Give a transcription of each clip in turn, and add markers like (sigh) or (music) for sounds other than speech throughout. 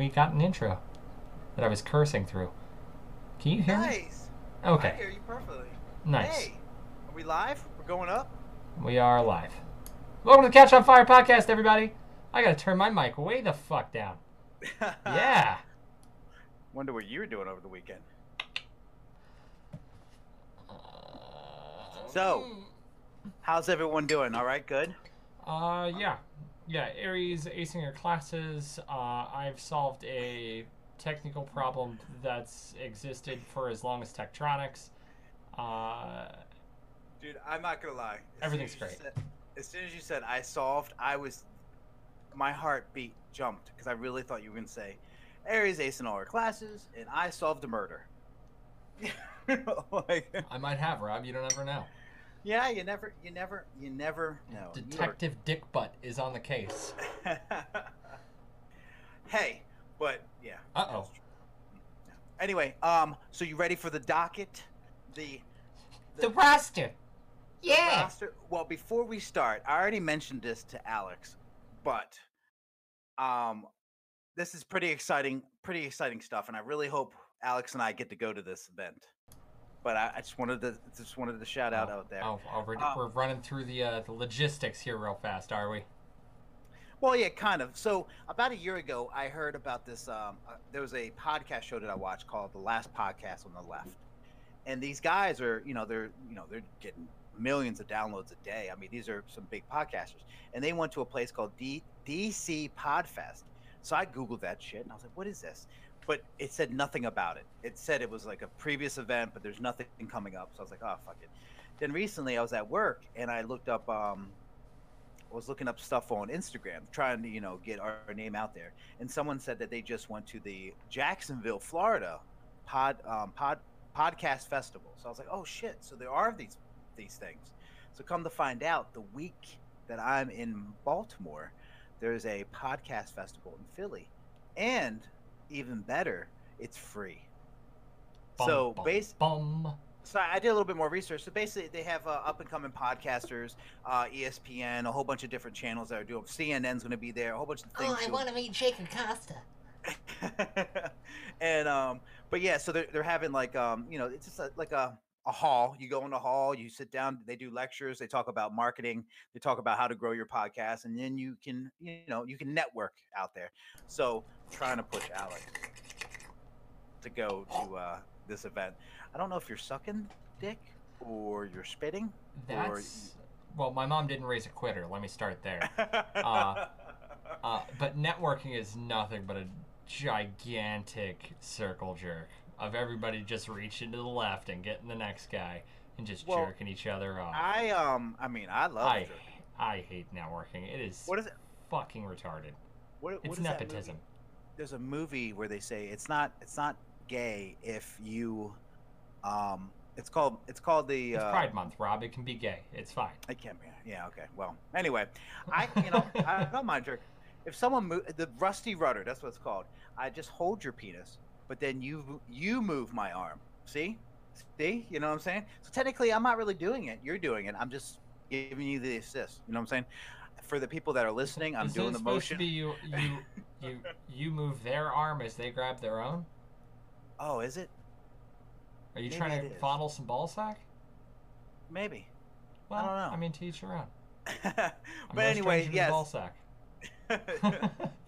we got an intro that I was cursing through. Can you hear me? Nice. I Okay, hear you perfectly. nice. Hey, are we live? We're going up. We are live. Welcome to the Catch on Fire podcast, everybody. I gotta turn my mic way the fuck down. (laughs) Yeah. Wonder what you were doing over the weekend. So, how's everyone doing? All right, good. Uh, yeah. Yeah, Aries acing your classes. Uh, I've solved a technical problem that's existed for as long as Tektronix. Uh, Dude, I'm not gonna lie. As Everything's great. said- as soon as you said I solved, I was, my heartbeat jumped because I really thought you were gonna say, Aries acing all her classes, and I solved a murder. (laughs) like, I might have, Rob. You don't ever know. Yeah, you never, you never, you never know. Detective Dick Butt is on the case. (laughs) hey, but yeah. Uh-oh. Yeah. Anyway, um, so you ready for the docket? The The roster. Yeah. The roster? Well, before we start, I already mentioned this to Alex, but um, this is pretty exciting, pretty exciting stuff, and I really hope Alex and I get to go to this event. But I, I just wanted to just wanted to shout out out there. Oh, oh, we're, Uh, we're running through the uh, the logistics here real fast, are we? Well, yeah, kind of. So about a year ago, I heard about this. Um, uh, there was a podcast show that I watched called "The Last Podcast on the Left," and these guys are, you know, they're, you know, they're getting millions of downloads a day. I mean, these are some big podcasters, and they went to a place called D- DC Podfest. So I googled that shit, and I was like, "What is this?" But it said nothing about it. It said it was like a previous event, but there's nothing coming up. So I was like, "Oh, fuck it." Then recently, I was at work, and I looked up. Um, I was looking up stuff on Instagram, trying to you know get our, our name out there, and someone said that they just went to the Jacksonville, Florida, pod um, pod podcast festival. So I was like, oh shit! So there are these these things. So come to find out, the week that I'm in Baltimore, there's a podcast festival in Philly, and even better, it's free. Bum, so bum, base bum. so I did a little bit more research. So basically, they have uh, up and coming podcasters, uh, ESPN, a whole bunch of different channels that are doing. CNN's going to be there, a whole bunch of things. Oh, I want to meet Jim Acosta. (laughs) and um, but yeah, so they're they're having like um, you know, it's just a, like a a hall. You go in the hall, you sit down. They do lectures. They talk about marketing. They talk about how to grow your podcast, and then you can you know you can network out there. So trying to push Alex to go to uh, this event. I don't know if you're sucking dick or you're spitting. Or- That's well, my mom didn't raise a quitter. Let me start there. Uh, (laughs) Uh, but networking is nothing but a gigantic circle jerk of everybody just reaching to the left and getting the next guy and just Well, jerking each other off. I um, I mean, I love I, it. I hate networking. It is What is it? fucking retarded. What, what It's is nepotism. There's a movie where they say it's not it's not gay if you um it's called it's called the It's uh, Pride Month, Rob. It can be gay. It's fine. It can't be yeah okay well anyway I you know (laughs) I don't mind jerk if someone move the rusty rudder that's what it's called I just hold your penis but then you you move my arm see see you know what I'm saying so technically I'm not really doing it you're doing it I'm just giving you the assist you know what I'm saying for the people that are listening I'm Is doing the supposed motion to be you, you, (laughs) you, you move their arm as they grab their own? oh is it Are you Maybe trying to fondle some ball sack? maybe Well, I don't know. I mean, teach each your own. But anyway, to ball yes. sack. (laughs) (laughs)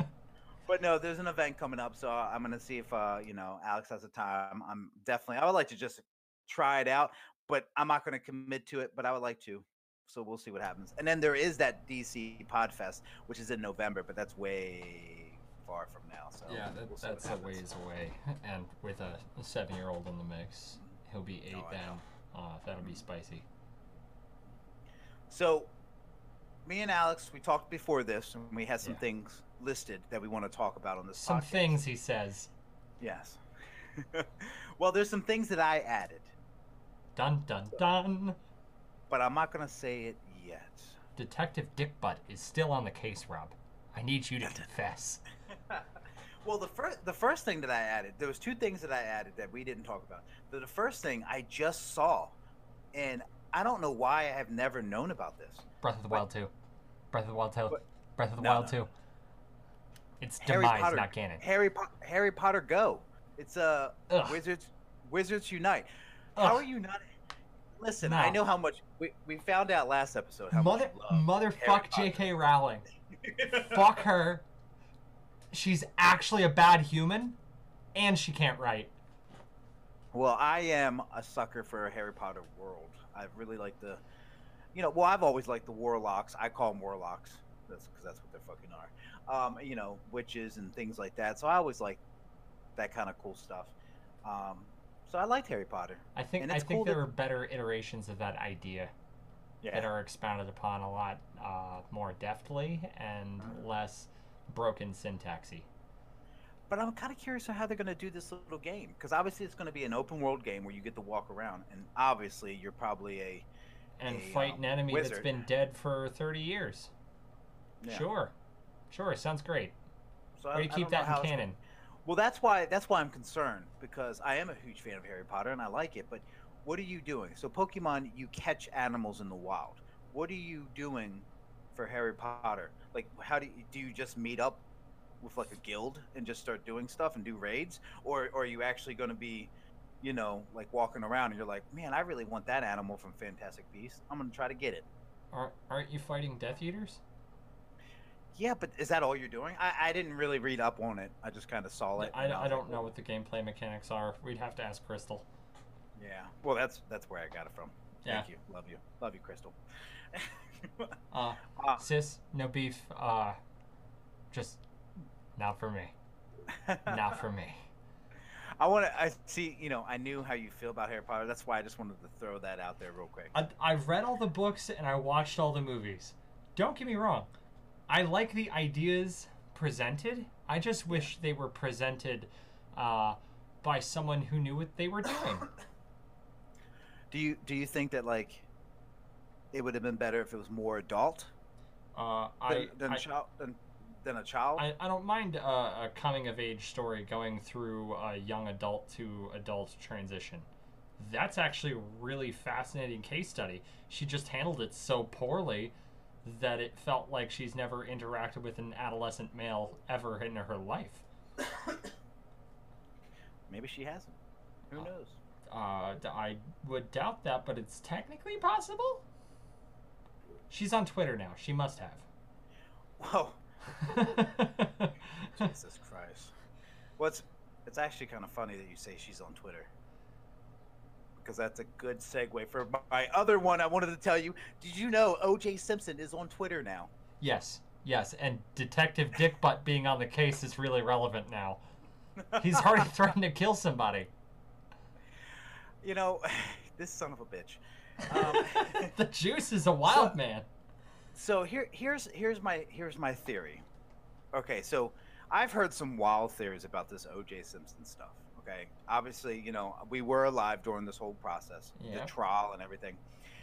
but no, there's an event coming up, so I'm gonna see if uh, you know Alex has the time. I'm definitely. I would like to just try it out, but I'm not gonna commit to it. But I would like to, so we'll see what happens. And then there is that DC Podfest, which is in November, but that's way far from now. So yeah, that, we'll that's a ways away. (laughs) And with a, a seven-year-old in the mix, he'll be eight Oh, then. Uh, that'll be spicy. So, me and Alex, we talked before this, and we had some Yeah. things listed that we want to talk about on this. Some podcast. things he says. Yes. (laughs) well, there's some things that I added, Dun dun dun. but I'm not going to say it yet. Detective Dickbutt is still on the case, Rob. I need you to (laughs) confess. (laughs) well, the first the first thing that I added, there was two things that I added that we didn't talk about. The, the first thing I just saw, and I don't know why I have never known about this. Breath of the What? Wild 2. Breath of the Wild 2. What? Breath of the No, Wild no, 2. It's Harry demise, Potter- not canon. Harry po- Harry Potter Go. It's uh, Wizards Wizards Unite. Ugh. How are you not? Listen, I know how much we, we found out last episode. How Mother, motherfuck J.K. Rowling. (laughs) Fuck her. She's actually a bad human, and she can't write. Well, I am a sucker for a Harry Potter world. I really like the, you know, well, I've always liked the warlocks. I call them warlocks. That's because that's what they fucking are. Um, you know, witches and things like that. So I always like that kind of cool stuff. Um, so I liked Harry Potter. I think I think cool there that- are better iterations of that idea that are expounded upon a lot uh, more deftly and Mhm. less broken syntaxy. But I'm kind of curious on how they're going to do this little game because obviously it's going to be an open world game where you get to walk around, and obviously you're probably a And A, fight um, an enemy that's been dead for 30 years. yeah. Sure. Sure, sounds great. So Or I, you keep that in canon. Well, that's why that's why I'm concerned because I am a huge fan of Harry Potter and I like it. But what are you doing? So Pokemon, you catch animals in the wild. What are you doing for Harry Potter? Like, how do you, do you just meet up with like a guild and just start doing stuff and do raids, or, or are you actually going to be, you know, like walking around and you're like, man, I really want that animal from Fantastic Beasts. I'm going to try to get it. Aren't, aren't you fighting Death Eaters? Yeah, but is that all you're doing? I, I didn't really read up on it. I just kind of saw it. I, and I don't like, know what the gameplay mechanics are. We'd have to ask Crystal. Yeah. Well, that's that's where I got it from. Yeah. Thank you. Love you. Love you, Crystal. (laughs) Uh, Ah. sis, no beef. Uh, just not for me. Not for me. (laughs) I want to. I see. You know, I knew how you feel about Harry Potter. That's why I just wanted to throw that out there real quick. I, I've read all the books and I watched all the movies. Don't get me wrong. I like the ideas presented. I just wish they were presented uh, by someone who knew what they were doing. (coughs) Do you do you think that like it would have been better if it was more adult Uh, than I, than, I, child than, than a child? I, I don't mind uh, a coming of age story going through a young adult to adult transition. That's actually a really fascinating case study. She just handled it so poorly that it felt like she's never interacted with an adolescent male ever in her life. (coughs) Maybe she hasn't. Who Uh, knows? Uh, I would doubt that, but it's technically possible. She's on Twitter now. She must have. Whoa, (laughs) Jesus Christ! Well, it's it's actually kind of funny that you say she's on Twitter. Because that's a good segue for my other one. I wanted to tell you. Did you know O.J. Simpson is on Twitter now? yes, yes, and Detective Dick Butt being on the case is really relevant now. He's already (laughs) threatened to kill somebody. You know, (sighs) this son of a bitch. Um, (laughs) the juice is a (laughs) wild man. so here, here's here's my here's my theory. Okay, so I've heard some wild theories about this O.J. Simpson stuff. Okay, obviously, you know, we were alive during this whole process, Yeah. the trial and everything.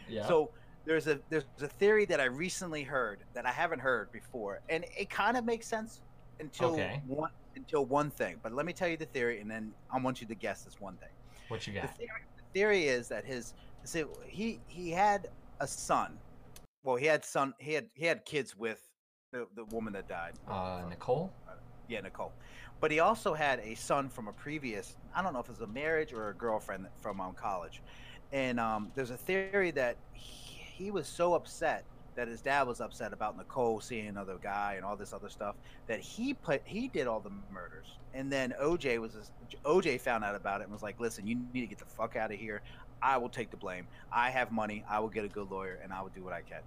Yeah. So there's a there's a theory that I recently heard that I haven't heard before, and it kind of makes sense until Okay. one until one thing. But let me tell you the theory, and then I want you to guess this one thing. what you The got? theory, the theory is that his so he he had a son. Well, he had son. He had he had kids with the, the woman that died. Uh, Nicole. Yeah, Nicole. But he also had a son from a previous, I don't know if it was a marriage or a girlfriend from um, college. And um, there's a theory that he, he was so upset that his dad was upset about Nicole seeing another guy and all this other stuff that he put he did all the murders. And then OJ was just, OJ found out about it and was like, "Listen, you need to get the fuck out of here. I will take the blame. I have money. I will get a good lawyer and I will do what I can."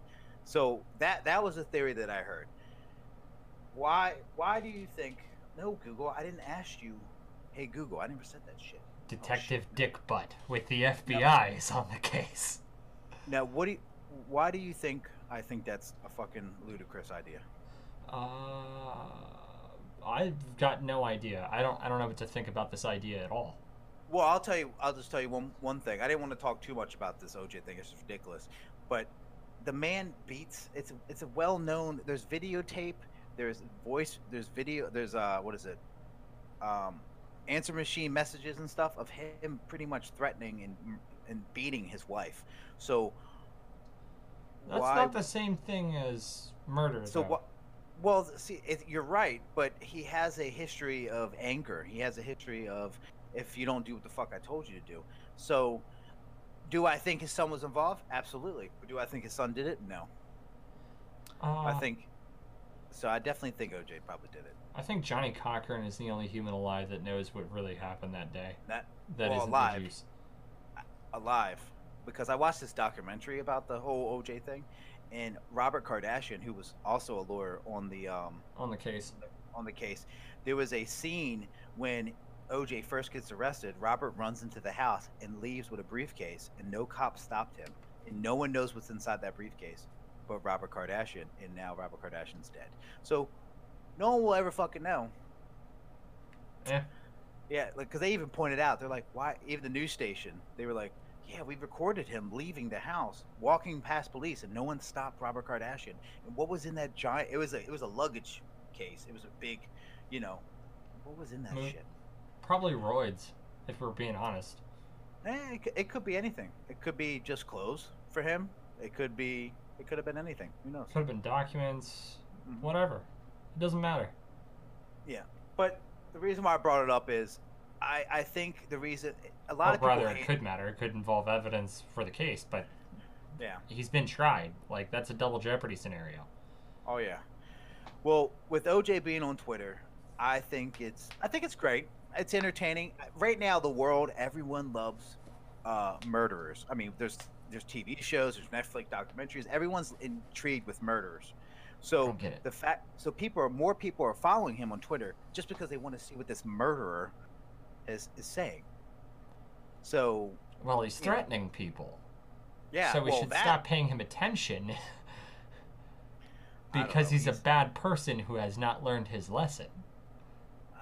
So that that was a theory that I heard. Why why do you think no Google, I didn't ask you Hey Google, I never said that shit. Detective Dick Butt with the FBI is on the case. Now what do you, why do you think I think that's a fucking ludicrous idea? Uh, I've got no idea. I don't. I don't know what to think about this idea at all. Well, I'll tell you I'll just tell you one one thing. I didn't want to talk too much about this OJ thing. It's just ridiculous. But the man beats it's it's a well known there's videotape, there's voice, there's video, there's uh what is it? Um answer machine messages and stuff of him pretty much threatening and and beating his wife. So That's why not the same thing as murder. So what? Well, see, it, you're right, but he has a history of anger. He has a history of if you don't do what the fuck I told you to do. So, do I think his son was involved? Absolutely. But do I think his son did it? No. Uh, I think. So I definitely think OJ probably did it. I think Johnnie Cochran is the only human alive that knows what really happened that day. That That Well, alive. alive because I watched this documentary about the whole OJ thing, and Robert Kardashian, who was also a lawyer on the um, on the case. on the case, there was a scene when OJ first gets arrested. Robert runs into the house and leaves with a briefcase, and no cop stopped him, and no one knows what's inside that briefcase, but Robert Kardashian, and now Robert Kardashian's dead. So, no one will ever fucking know. Yeah. Yeah, like because they even pointed out, they're like, why? Even the news station, they were like, yeah, we recorded him leaving the house, walking past police, and no one stopped Robert Kardashian. And what was in that giant? It was a it was a luggage case. It was a big, you know, what was in that Mo- shit? Probably roids, if we're being honest. Eh, it, it could be anything. It could be just clothes for him. It could be. It could have been anything. Who knows? Could have been documents, Mhm. whatever. It doesn't matter. Yeah, but the reason why I brought it up is, I I think the reason a lot of people rather, it could matter. It could involve evidence for the case, but yeah. he's been tried. Like that's a double jeopardy scenario. Oh yeah. Well, with OJ being on Twitter, I think it's I think it's great. It's entertaining. Right now, the world, everyone loves uh, murderers. I mean, there's there's TV shows, there's Netflix documentaries. Everyone's intrigued with murderers. So Don't get it. the fact, so people are more people are following him on Twitter just because they want to see what this murderer is is saying. So Well, he's threatening people. yeah, so we well, should that- stop paying him attention. (laughs) Because know, he's a bad person who has not learned his lesson.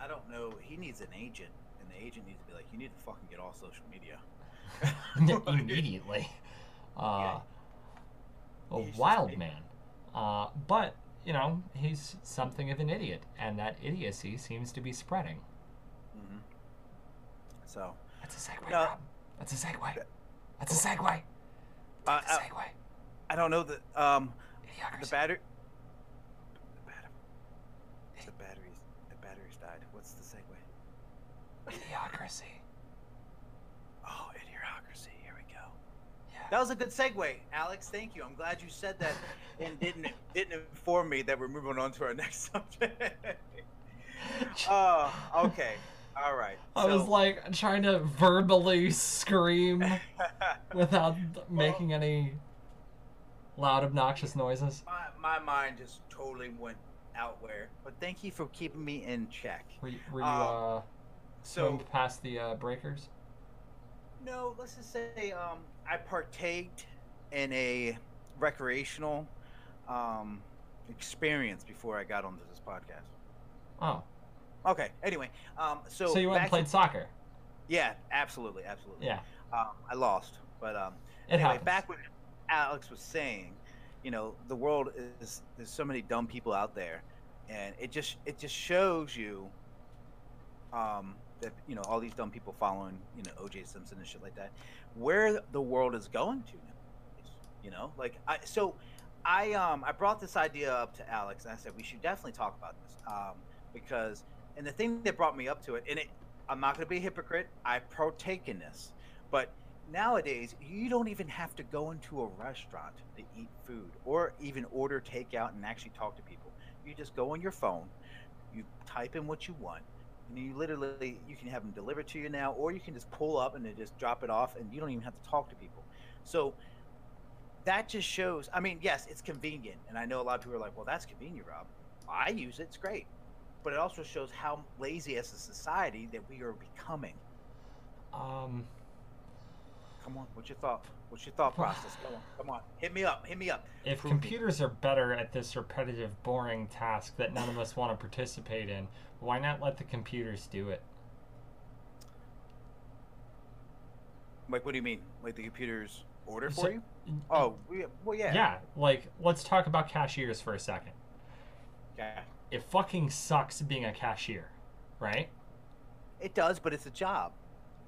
I don't know. He needs an agent, and the agent needs to be like, you need to fucking get off social media. (laughs) (laughs) immediately. Uh, a wild man. Uh, but, you know, he's something of an idiot, and that idiocy seems to be spreading. hmm So, That's a segue, No. Rob. That's a segue. That's a segue. uh, That's a uh, segue. I don't know um the Idiocracy. battery. The battery. The batteries. The batteries died. What's the segue? Idiocracy. Oh, idiocracy. Here we go. Yeah. That was a good segue, Alex. Thank you. I'm glad you said that and didn't didn't inform me that we're moving on to our (laughs) next subject. Oh, (laughs) okay. All right. I was like trying to verbally scream (laughs) without making any loud, obnoxious noises. my, my mind just totally went out where. But thank you for keeping me in check. Were you, were you Uh, uh, So past the uh, breakers? No, let's just say um, I partaked in a recreational um, experience before I got onto this podcast. Oh, Okay. Anyway, um, so so, you went and played to- soccer? yeah, absolutely, absolutely. Yeah, Um, I lost, but um, it anyway, happens. back when Alex was saying, you know, the world is there's so many dumb people out there, and it just it just shows you, um, that you know all these dumb people following you know O.J. Simpson and shit like that, where the world is going to now, you know, like I so. I um I brought this idea up to Alex and I said we should definitely talk about this um because and the thing that brought me up to it and it I'm not going to be a hypocrite I partake in this but nowadays you don't even have to go into a restaurant to eat food or even order takeout and actually talk to people you just go on your phone you type in what you want and you literally you can have them delivered to you now or you can just pull up and just drop it off and you don't even have to talk to people. So that just shows i mean yes it's convenient and i know a lot of people are like well that's convenient rob. I use it it's great but it also shows how lazy as a society that we are becoming. Um, Come on, what's your thought? What's your thought process? Come on, come on, hit me up, hit me up. if Prove me. computers are better at this repetitive, boring task that none of us want to participate in, why not let the computers do it? Like, what do you mean? Like the computers order So- for you? Oh, well, yeah. Yeah, like let's talk about cashiers for a second. Yeah. It fucking sucks being a cashier, right? It does, but it's a job.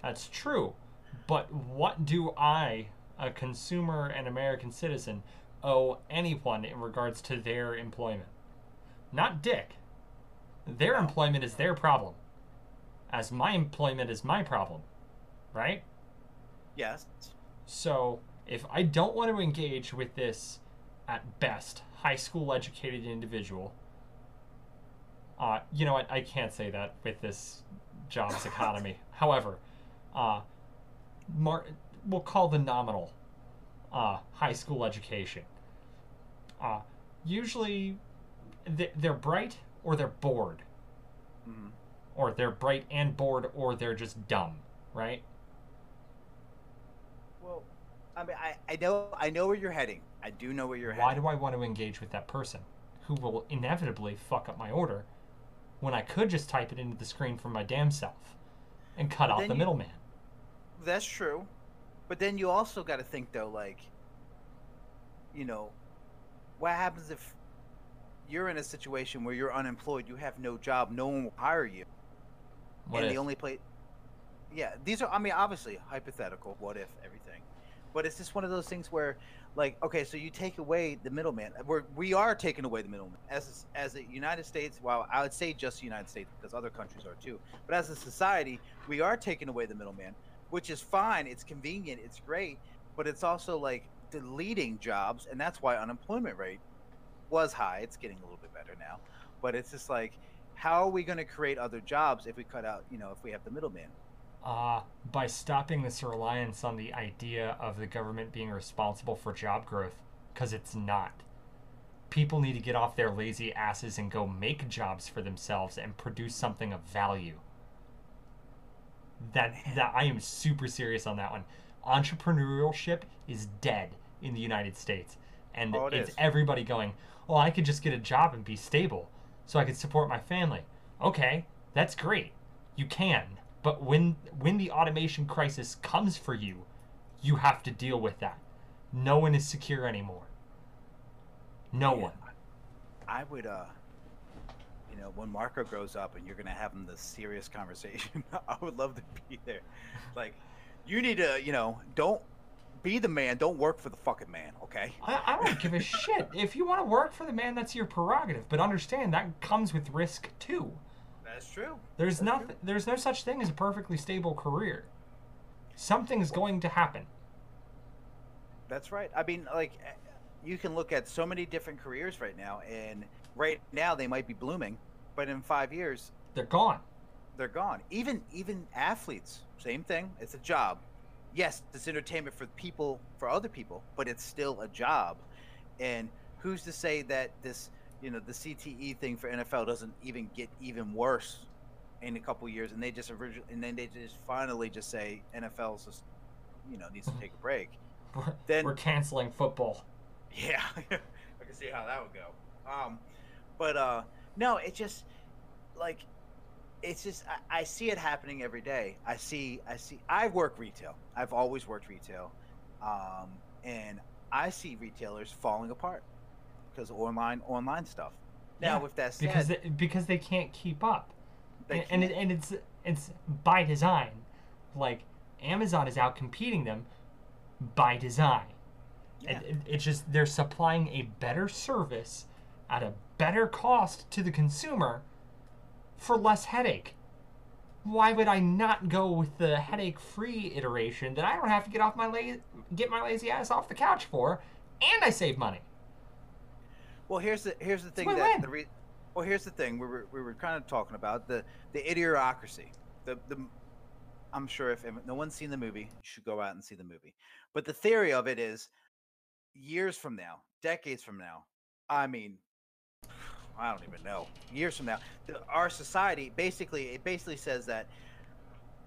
That's true. But what do I, a consumer and American citizen, owe anyone in regards to their employment? not Dick. Their employment is their problem, as my employment is my problem, right? Yes. So if I don't want to engage with this, at best, high school educated individual, uh, you know what? I can't say that with this jobs economy. (laughs) However, uh, mar- we'll call the nominal uh, high school education. Uh, usually, th- they're bright or they're bored, Mhm. or they're bright and bored, or they're just dumb, right? Well, I mean, I, I know I know where you're heading. I do know where you're Why heading. Why do I want to engage with that person who will inevitably fuck up my order when I could just type it into the screen from my damn self and cut But off the you- middleman? That's true, but then you also got to think though, like, you know, what happens if you're in a situation where you're unemployed, you have no job, no one will hire you, What and if? the only place. Yeah, these are. I mean, obviously hypothetical. What if everything? But it's just one of those things where, like, okay, so you take away the middleman. We're we are taking away the middleman as as the United States. Well, I would say just the United States because other countries are too. But as a society, we are taking away the middleman, which is fine. It's convenient. It's great. But it's also like deleting jobs, and that's why unemployment rate was high. It's getting a little bit better now, but it's just like, how are we going to create other jobs if we cut out, you know, if we have the middleman? Uh, by stopping this reliance on the idea of the government being responsible for job growth, because it's not. People need to get off their lazy asses and go make jobs for themselves and produce something of value. That that I am super serious on that one. Entrepreneurship is dead in the United States, and Oh, it it's is. everybody going, "Well, I could just get a job and be stable, so I could support my family." Okay, that's great. You can, but when when the automation crisis comes for you, you have to deal with that. No one is secure anymore. No Yeah. one. I would, uh, you know, when Marco grows up and you're gonna have him this serious conversation, (laughs) I would love to be there. Like, you need to, you know, don't be the man. Don't work for the fucking man. Okay. I, I don't give a (laughs) shit. If you want to work for the man, that's your prerogative. But understand that comes with risk too. That's true. There's That's nothing. true. There's no such thing as a perfectly stable career. Something's going to happen. That's right. I mean, like, eh, you can look at so many different careers right now, and right now they might be blooming, but in five years They're gone. they're gone. Even even athletes, same thing. It's a job. Yes, it's entertainment for people, for other people, but it's still a job. And who's to say that this, you know, the CTE thing for NFL doesn't even get even worse in a couple years, and they just originally, and then they just finally just say NFL's just, you know, needs to take a break. (laughs) We're, Then- we're canceling football. Yeah, (laughs) I can see how that would go. Um, but uh, no, it just like it's just I, I see it happening every day. I see, I see. I work retail. I've always worked retail, um, and I see retailers falling apart because online online stuff. Now, Yeah, with that said, because they, because they can't keep up. and, and, it, and it's it's by design. Like Amazon is out competing them by design. yeah. And it, it's just they're supplying a better service at a better cost to the consumer for less headache. Why would I not go with the headache-free iteration that I don't have to get off my la- get my lazy ass off the couch for, and I save money? Well, here's the here's the thing that the re- well here's the thing we were we were kind of talking about the the idiocracy. The the I'm sure if, if no one's seen the movie, you should go out and see the movie. But the theory of it is, years from now, decades from now, I mean, I don't even know. Years from now, the, our society basically it basically says that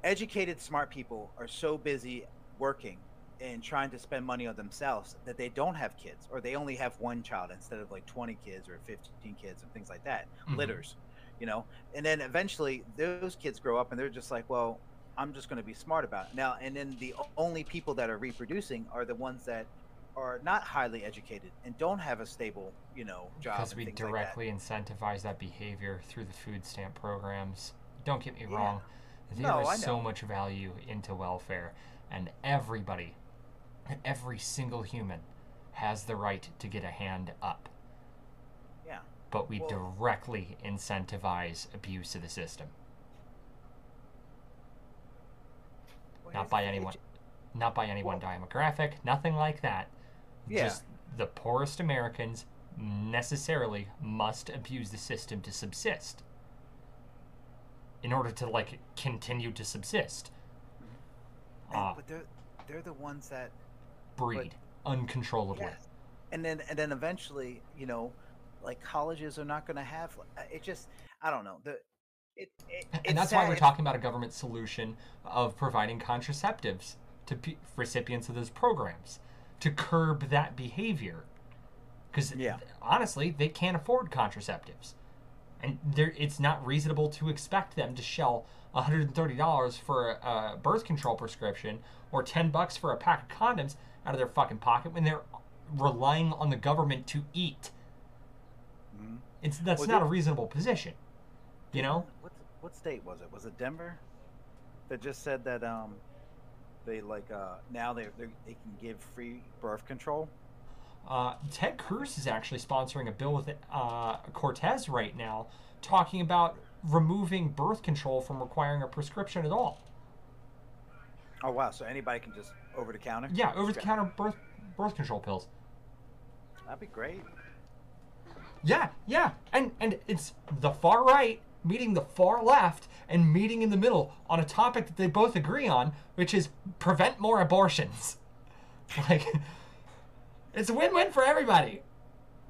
educated, smart people are so busy working and trying to spend money on themselves that they don't have kids or they only have one child instead of like 20 kids or 15 kids and things like that Mhm. litters you know and then eventually those kids grow up and they're just like well i'm just going to be smart about it now and then the only people that are reproducing are the ones that are not highly educated and don't have a stable you know job Because we things like that. directly incentivize that behavior through the food stamp programs. Don't get me Yeah. wrong. There No, is so much value into welfare, and everybody, every single human, has the right to get a hand up. yeah but we Well- directly incentivize abuse of the system. Well, Not by anyone, not by any one demographic, nothing like that. Yeah. Just the poorest Americans necessarily must abuse the system to subsist. In order to like continue to subsist. and- Uh, but they're they're the ones that breed uncontrollably. Yes. And then and then eventually, you know, like colleges are not going to have uh, it. Just I don't know. The it, it And that's why we're talking about a government solution of providing contraceptives to pe- recipients of those programs to curb that behavior. Because Yeah. honestly, they can't afford contraceptives, and it's not reasonable to expect them to shell $130 for a, a birth control prescription or 10 bucks for a pack of condoms out of their fucking pocket when they're relying on the government to eat. Mhm. It's that's Well, not a reasonable position. You know? what what state was it? Was it Denver? That just said that um they like uh now they they can give free birth control. Uh, Ted Cruz is actually sponsoring a bill with uh, Cortez right now, talking about removing birth control from requiring a prescription at all. Oh wow! So anybody can just over the counter. Yeah, over-the-counter birth birth control pills. That'd be great. Yeah, yeah, and and it's the far right meeting the far left and meeting in the middle on a topic that they both agree on, which is prevent more abortions. (laughs) Like, it's a win-win for everybody.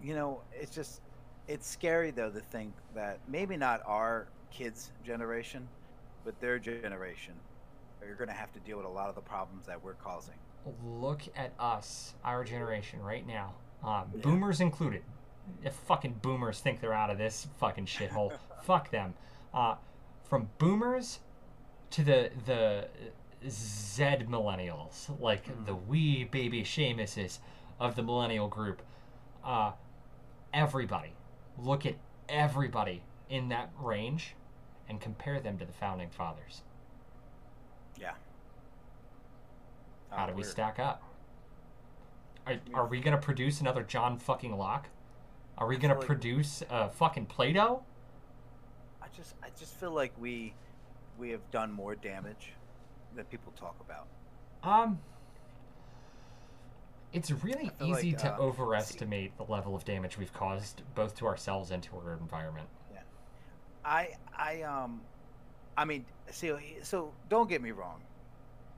you know, it's just it's scary though to think that maybe not our kids' generation, but their generation are going to have to deal with a lot of the problems that we're causing. Look at us, our generation, right now. Um, Yeah. Boomers included. If fucking boomers think they're out of this fucking shithole, (laughs) fuck them. Uh, from boomers to the the Z millennials, like the wee baby Seamuses of the millennial group. Uh, everybody, look at everybody in that range, and compare them to the founding fathers. Yeah. How do we we're- stack up? Are, are we gonna produce another John fucking Locke? Are we gonna produce uh, fucking Plato? I just I just feel like we we have done more damage than people talk about. Um, it's really easy like, to uh, overestimate the level of damage we've caused both to ourselves and to our environment. Yeah. I I um I mean see so don't get me wrong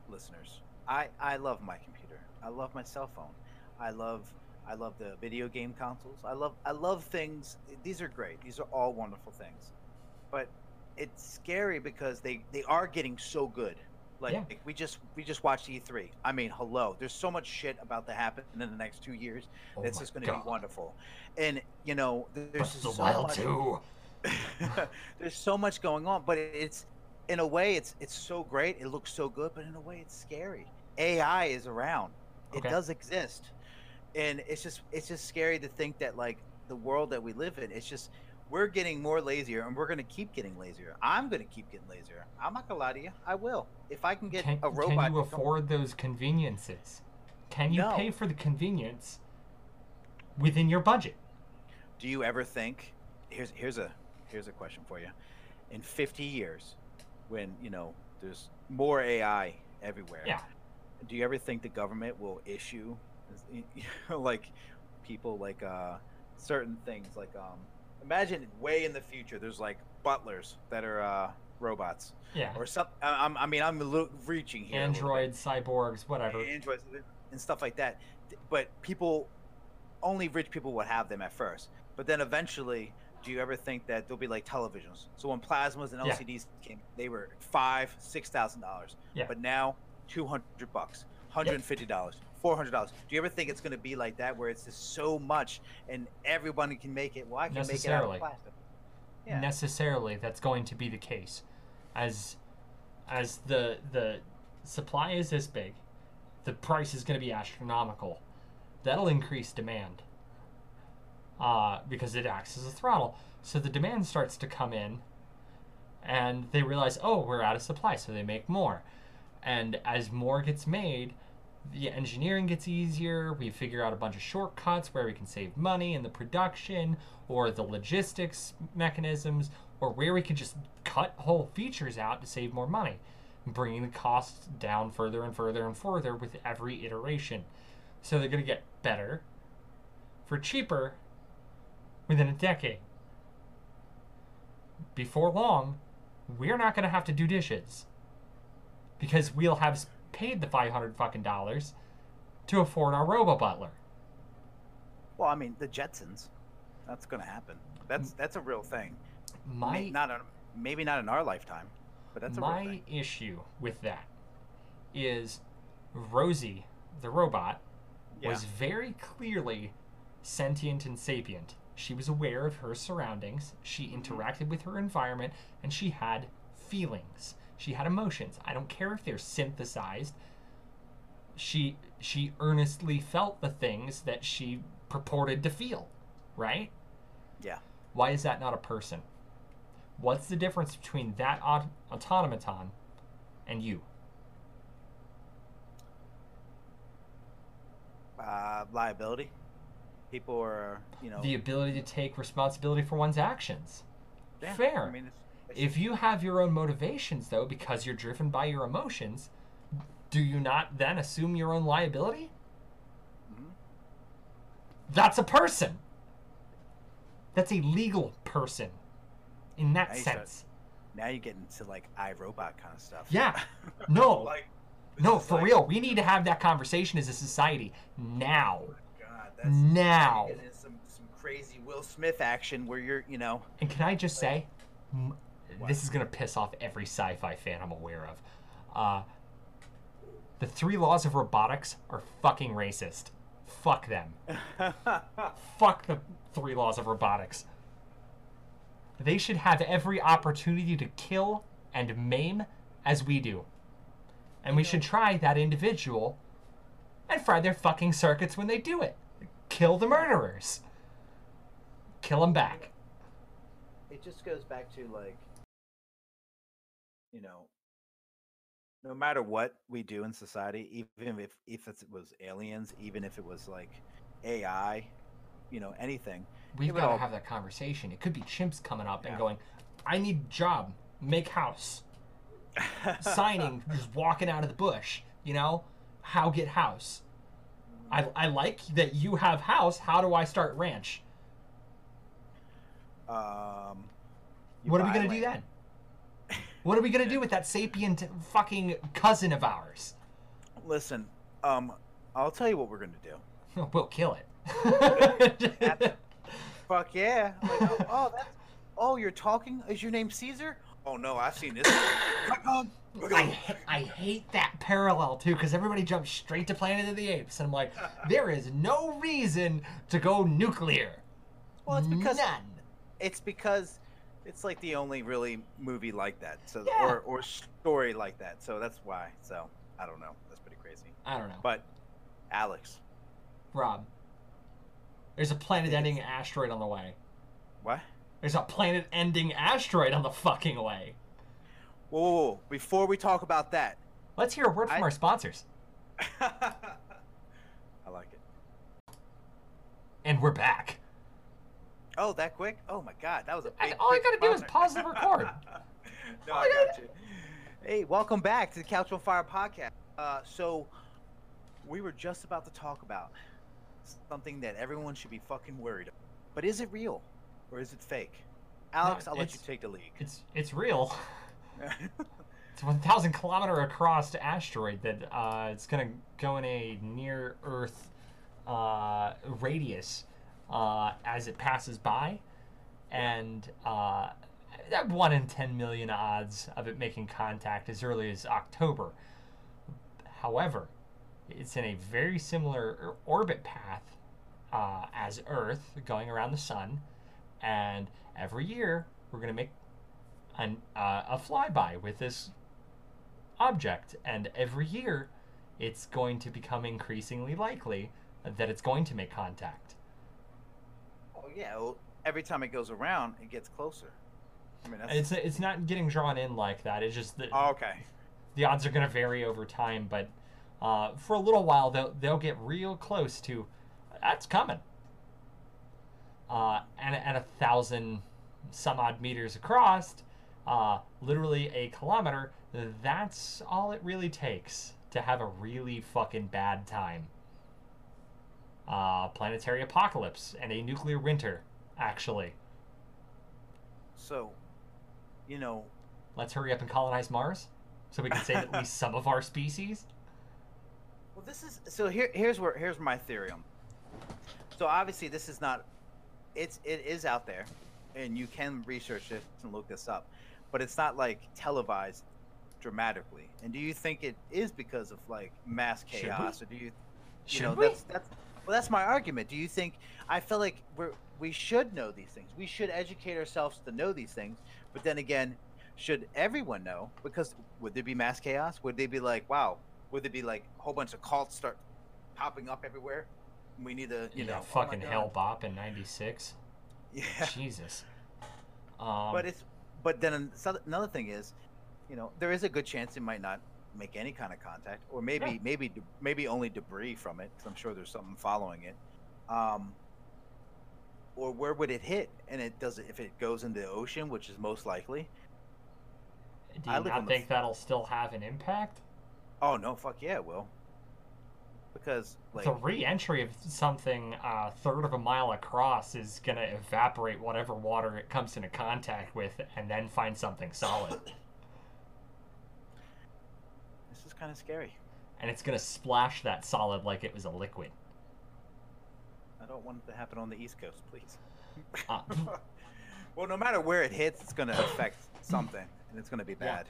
listeners. I I love my computer. I love my cell phone. I love I love the video game consoles. I love I love things. These are great. These are all wonderful things but it's scary because they they are getting so good. Like Yeah. we just we just watched E3 I mean hello. There's so much shit about to happen in the next 2 years. Oh it's just going to be wonderful. And you know there's Breath of just the so much, too. (laughs) there's so much going on but it's in a way it's it's so great. It looks so good but in a way it's scary. Ai is around. It Okay. does exist. And it's just it's just scary to think that like the world that we live in it's just we're getting more lazier and we're going to keep getting lazier i'm going to keep getting lazier i'm not going to lie to you i will if i can get Can, a robot can you afford those conveniences? Can you No. pay for the convenience within your budget? do you ever think here's here's a here's a question for you in 50 years when you know there's more ai everywhere Yeah. do you ever think the government will issue (laughs) like people like uh certain things like um imagine way in the future there's like butlers that are uh robots Yeah. or some I- mean i'm little reaching here Androids, cyborgs, whatever. androids and stuff like that but people only rich people would have them at first but then eventually do you ever think that there'll be like televisions so when plasmas and Yeah. lcds came they were five six thousand dollars Yeah. but now 200 bucks 150 dollars 400 dollars. Do you ever think it's going to be like that where it's just so much and everybody can make it? Well i can make it out of plastic. Yeah. Necessarily that's going to be the case. As as the the supply is this big the price is going to be astronomical. That'll increase demand uh, because it acts as a throttle. So the demand starts to come in and they realize oh we're out of supply so they make more. And as more gets made the engineering gets easier. We figure out a bunch of shortcuts where we can save money in the production or the logistics mechanisms or where we can just cut whole features out to save more money, bringing the costs down further and further and further with every iteration. So they're going to get better for cheaper within a decade. Before long, we're not going to have to do dishes because we'll have paid the 500 fucking dollars to afford our robo butler. Well, I mean, the Jetsons. That's going to happen. That's that's a real thing. My May- not a, maybe not in our lifetime, but that's a real my issue with that is Rosie, the robot, was very clearly sentient and sapient. She was aware of her surroundings, she mm-hmm. interacted with her environment, and she had feelings. She had emotions. I don't care if they're synthesized. She she earnestly felt the things that she purported to feel, right? Yeah. Why is that not a person? What's the difference between that aut- automaton and you? Uh, liability. People are, you know. The ability to take responsibility for one's actions. yeah, fair. I mean, it's, If you have your own motivations, though, because you're driven by your emotions, do you not then assume your own liability? Mhm. That's a person. That's a legal person in that Now you start- sense. now you get into like iRobot kind of stuff. Yeah. (laughs) No. like. no, for like- real. We need to have that conversation as a society now. God, that's Now. you get into some some crazy Will Smith action where you're, you know. And can I just say, m- this is gonna piss off every sci-fi fan I'm aware of. Uh, the three laws of robotics are fucking racist. Fuck them. (laughs) Fuck the three laws of robotics. They should have every opportunity to kill and maim as we do. And we should try that individual and fry their fucking circuits when they do it. Kill the murderers. Kill them back. it just goes back to like you know no matter what we do in society even if if it was aliens even if it was like ai you know anything We've got to all- have that conversation. It could be chimps coming up and going, I need job, make house. (laughs) Signing, just walking out of the bush, you know? How get house? I, I like that you have house. How do I start ranch? um What are we going to do then? What are we going to do with that sapient fucking cousin of ours? listen um i'll tell you what we're gonna do (laughs) We'll kill it. (laughs) fuck yeah like, oh, oh that's oh you're talking is your name caesar oh no i've seen this I, I hate that parallel too because everybody jumps straight to Planet of the Apes, and I'm like, (laughs) there is no reason to go nuclear. well it's because None. it's because it's like the only really movie like that so Yeah. or or story like that so that's why so i don't know that's pretty crazy I don't know. but alex Rob, there's a planet-ending asteroid on the way. what There's a planet-ending asteroid on the fucking way. whoa, whoa, whoa. before we talk about that Let's hear a word from I- our sponsors. (laughs) i like it And we're back. Oh that quick? Oh my god that was a. big, all I gotta do is pause the (laughs) record. no i I gotta- you. Hey welcome back to the couch on fire podcast. Uh so we were just about to talk about something that everyone should be fucking worried about. But is it real or is it fake? Alex No, i'll let you take the lead. It's it's real. (laughs) It's a 1,000 kilometer across asteroid that uh, it's gonna go in a near Earth uh, radius uh, as it passes by, and uh, that one in 10 million odds of it making contact as early as October. However, it's in a very similar orbit path uh, as Earth, going around the sun, and every year we're gonna make an, uh, a flyby with this object, and every year it's going to become increasingly likely that it's going to make contact. Yeah. Well, every time it goes around, it gets closer. I mean, that's. It's it's not getting drawn in like that. It's just that oh, okay. the odds are going to vary over time, but uh, for a little while they'll they'll get real close to that's coming. Uh, and and a thousand some odd meters across, uh, literally a kilometer. That's all it really takes to have a really fucking bad time. Uh, planetary apocalypse and a nuclear winter, actually. So, you know, Let's hurry up and colonize Mars so we can save at least (laughs) some of our species. well, this is so here. Here's where here's my theory. So obviously, this is not. It's it is out there, and you can research it and look this up, but it's not like televised dramatically. And do you think it is because of like mass chaos, or do you? You Should know, we? that's that's well, that's my argument. Do you think I feel like we're we should know these things? We should educate ourselves to know these things. But then again, should everyone know? Because would there be mass chaos? Would they be like, wow? Would there be like a whole bunch of cults start popping up everywhere? We need to, you yeah, know, oh fucking God. hell bop in 96. Yeah, Jesus. Um, but it's but then another thing is, you know, there is a good chance it might not make any kind of contact, or maybe Yeah. maybe maybe only debris from it. Because I'm sure there's something following it. Um, or where would it hit? And it does it if it goes into the ocean, which is most likely. do you live not on the think that'll still have an impact? Oh no, fuck yeah, it will. Because like the re-entry of something a third of a mile across is gonna evaporate whatever water it comes into contact with, and then find something solid, (laughs) this is kind of scary. and it's gonna splash that solid like it was a liquid. I don't want it to happen on the East Coast, please. Uh, (laughs) well, no matter where it hits, it's going to affect something, and it's going to be Yeah. bad.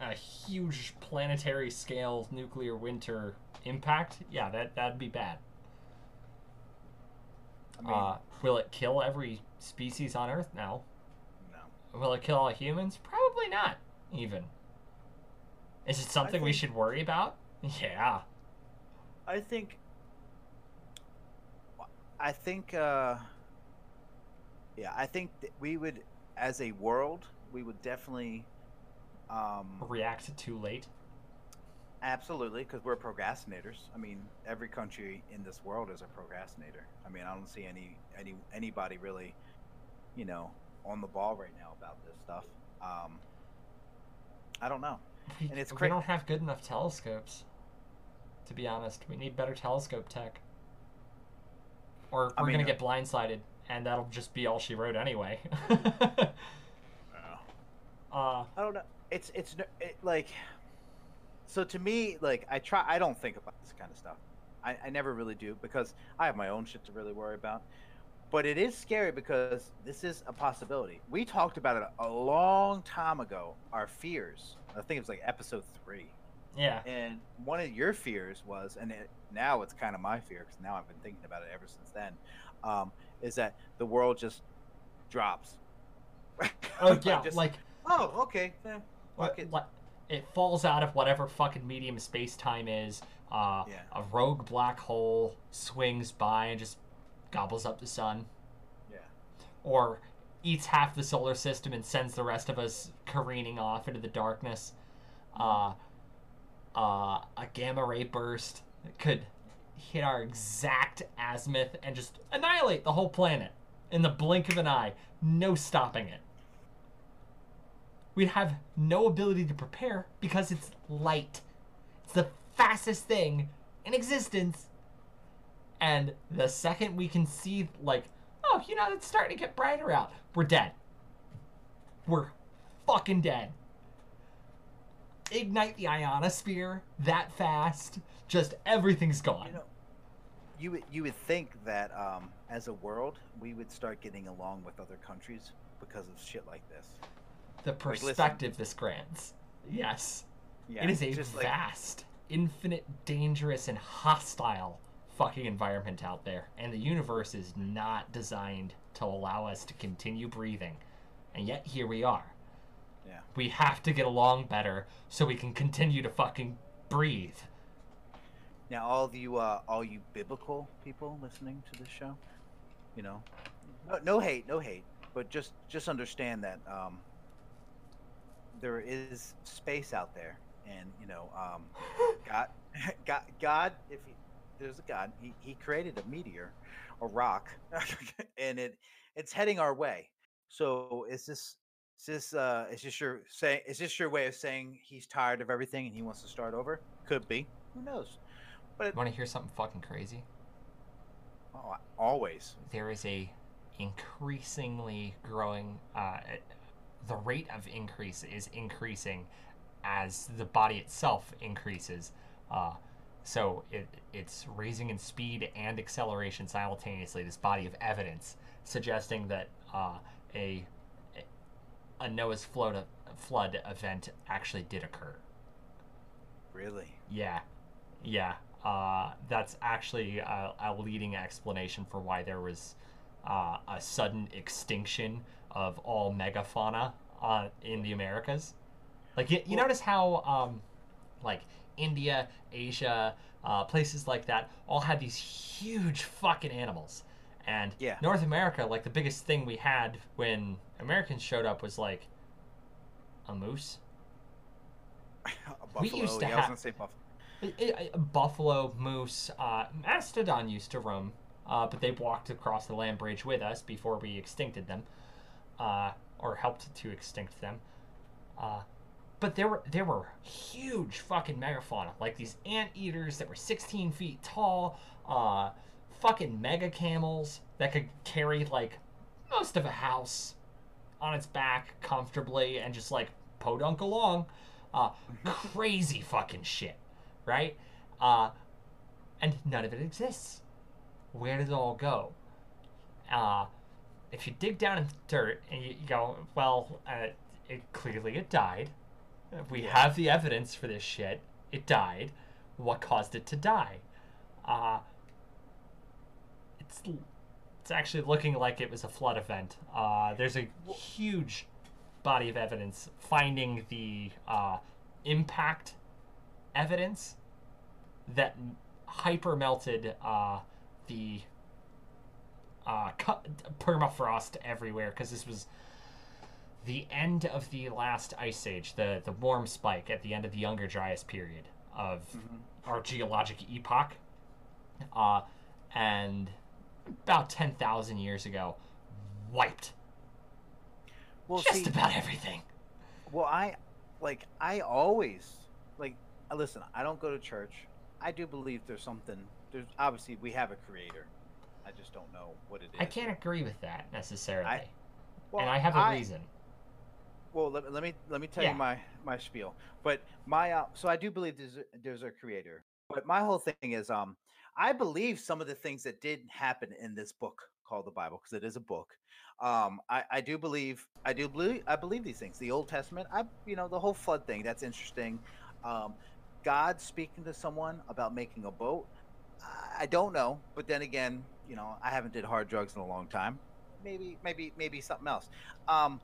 a huge planetary scale nuclear winter impact, yeah, that that'd be bad. I mean, uh, will it kill every species on Earth? No. no. Will it kill all humans? Probably not. Even. Is it something we should worry about? (laughs) Yeah. I think. I think. uh Yeah, I think we would, as a world, we would definitely. Um, React too late. absolutely, because we're procrastinators. I mean, every country in this world is a procrastinator. I mean, I don't see any any anybody really, you know, on the ball right now about this stuff. Um, I don't know. We, And it's we don't have good enough telescopes. To be honest, we need better telescope tech. Or we're mean, gonna uh, get blindsided, and that'll just be all she wrote anyway. (laughs) uh, I don't know. It's it's it, like so to me like I try I don't think about this kind of stuff. I, I never really do because I have my own shit to really worry about. But it is scary because this is a possibility. We talked about it a long time ago. Our fears. I think it was like episode three. yeah. And one of your fears was, and it, now it's kind of my fear because now I've been thinking about it ever since then, um, is that the world just drops. (laughs) Oh yeah, Just- like oh okay, eh, What, it. it falls out of whatever fucking medium space time is. Uh, Yeah. A rogue black hole swings by and just gobbles up the sun, yeah. or eats half the solar system and sends the rest of us careening off into the darkness. Uh, uh, a gamma ray burst could hit our exact azimuth and just annihilate the whole planet in the blink of an eye. No stopping it. We'd have no ability to prepare because it's light. It's the fastest thing in existence. And the second we can see, like, oh, you know, it's starting to get brighter out, we're dead. We're fucking dead. Ignite the ionosphere that fast, just everything's gone. You know, you would you would think that um, as a world we would start getting along with other countries because of shit like this. the perspective this grants. Yes. Yeah, it is a just like vast, infinite, dangerous, and hostile fucking environment out there. And the universe is not designed to allow us to continue breathing. And yet here we are. yeah. We have to get along better so we can continue to fucking breathe. Now all you uh, all you biblical people listening to this show, you know, no, no hate, no hate, but just just understand that um, there is space out there, and you know, um, (laughs) God (laughs) God, God, if he, there's a God, he, he created a meteor, a rock, (laughs) and it it's heading our way. So is this is this uh is this your say is this your way of saying he's tired of everything and he wants to start over? Could be. Who knows? But Want to hear something fucking crazy? oh, always. There is a increasingly growing. Uh, the rate of increase is increasing as the body itself increases. Uh, so it, it's raising in speed and acceleration simultaneously. This body of evidence suggesting that uh, a a Noah's flood flood event actually did occur. Really? Yeah, yeah. Uh, that's actually a, a leading explanation for why there was uh, a sudden extinction of all megafauna uh, in the Americas. Like you, you Well- notice how um, like India, Asia, uh, places like that all had these huge fucking animals. And Yeah. North America, like the biggest thing we had when Americans showed up was like a moose. A (laughs) We buffalo. used to yeah, have- buffalo. Buffalo, moose, uh, mastodon used to roam, uh, but they walked across the land bridge with us before we extincted them, uh, or helped to extinct them. But there were there were huge fucking megafauna, like these ant eaters that were 16 feet tall, uh, fucking mega camels that could carry like most of a house on its back comfortably and just like podunk along. Uh, (laughs) crazy fucking shit, right? Uh, and none of it exists. Where did it all go? Uh, if you dig down in the dirt and you, you go, well, uh, it clearly it died. We have the evidence for this shit. It died. What caused it to die? Uh, it's it's actually looking like it was a flood event. Uh, there's a huge body of evidence finding the uh, impact evidence that hyper melted uh, the uh, permafrost everywhere because this was the end of the last ice age, the the warm spike at the end of the Younger Dryas period of our geologic epoch, uh, and about ten thousand years ago, wiped Well, just see, about everything. Well, I like I always like uh, listen, I don't go to church. I do believe there's something there's obviously we have a creator. I just don't know what it is. I can't agree with that necessarily, Well, and I have a reason. Well, let, let me let me tell Yeah. you my my spiel. But my uh, so I do believe there's a, there's a creator. But my whole thing is um I believe some of the things that did happen in this book called the Bible because it is a book. Um I I do believe I do believe I believe these things. The Old Testament, I you know the whole flood thing that's interesting. Um God speaking to someone about making a boat. I- I don't know, but then again, you know, I haven't did hard drugs in a long time. Maybe maybe maybe something else. Um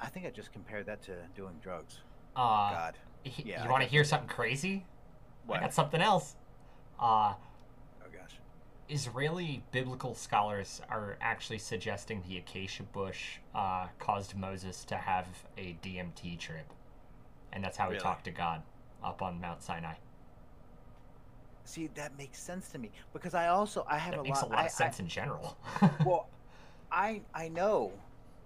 I think I just compared that to doing drugs. Uh, God. yeah, you want to hear something crazy? What? I got something else. Uh, Oh gosh. Israeli biblical scholars are actually suggesting the acacia bush uh, caused Moses to have a DMT trip, and that's how he talked to God up on Mount Sinai. See, that makes sense to me because I also I have That a makes lot. a lot I, of sense in general. Well, (laughs) I I know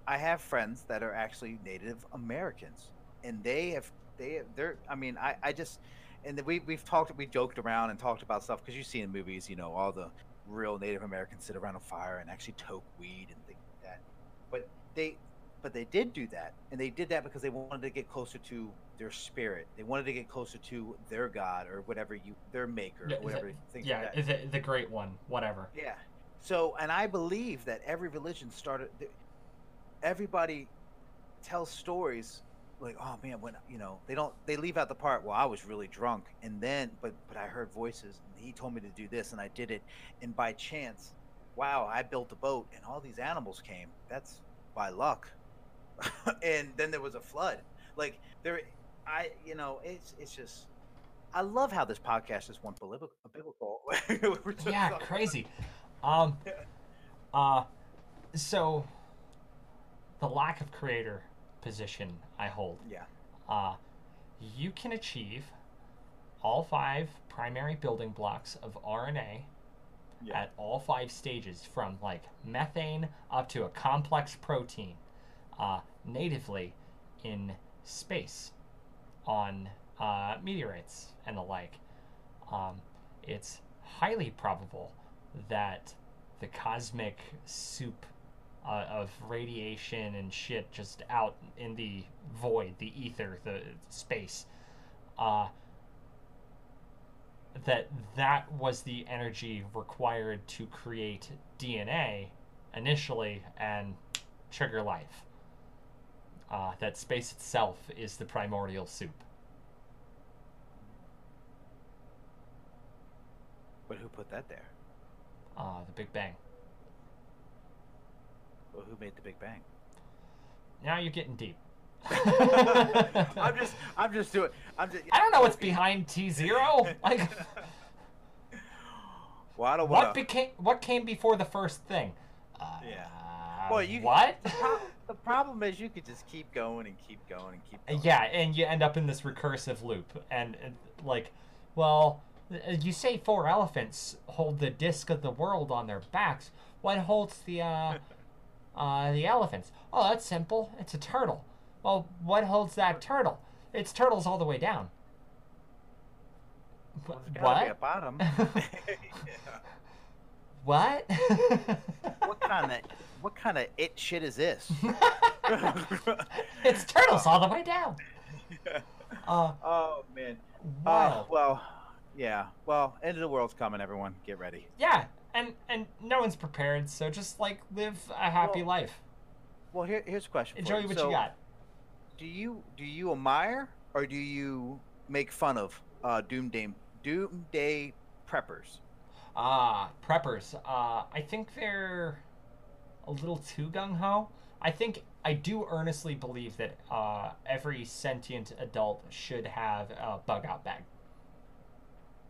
I have friends that are actually Native Americans, and they have they they're I mean I I just and we we've talked we joked around and talked about stuff because you see in movies you know all the real Native Americans sit around a fire and actually toke weed and things like that, but they but they did do that and they did that because they wanted to get closer to their spirit they wanted to get closer to their god or whatever you their maker Yeah, or whatever things yeah, like that the, the great one, whatever. yeah. So, and I believe that every religion started. Everybody tells stories like, "Oh man, when you know they don't they leave out the part. Well, I was really drunk, and then but but I heard voices, and he told me to do this, and I did it, and by chance, wow, I built a boat, and all these animals came. That's by luck. (laughs) and then there was a flood. Like there, I you know it's it's just. I love how this podcast is one biblical. (laughs) biblical. Yeah, crazy. (laughs) Um, uh, so the lack of creator position I hold, Yeah. uh, you can achieve all five primary building blocks of RNA Yeah. at all five stages, from like methane up to a complex protein, uh, natively in space on uh, meteorites and the like. Um, it's highly probable that the cosmic soup uh, of radiation and shit just out in the void, the ether, the space, uh, that that was the energy required to create DNA initially and trigger life. Uh, that space itself is the primordial soup. But who put that there? Uh, the Big Bang. Well, who made the Big Bang? Now you're getting deep. (laughs) I'm just, I'm just doing. I'm just. I don't know what's behind T zero. (laughs) Like, Well, I don't what want to. became? What came before the first thing? Uh, Yeah. Well, you- what? The, pro- the problem is you could just keep going and keep going and keep going. Yeah, and you end up in this recursive loop, and, and like, well, uh, you say four elephants hold the disc of the world on their backs. What holds the uh, (laughs) uh, the elephants? Oh, that's simple. It's a turtle. Well, what holds that turtle? It's turtles all the way down. Well, there's be a (laughs) what? bottom. (laughs) What? what kind of what kind of it shit is this? (laughs) it's turtles all the way down. Uh, oh man. wow. Oh well, yeah. Well, end of the world's coming. Everyone, get ready. Yeah, and and no one's prepared, so just like live a happy Well, life. Well, here, here's a question. for Enjoy you. what So, you got. Do you do you admire or do you make fun of uh, doomsday doomsday preppers? Ah, preppers. Uh, I think they're a little too gung ho. I think I do earnestly believe that uh, every sentient adult should have a bug out bag,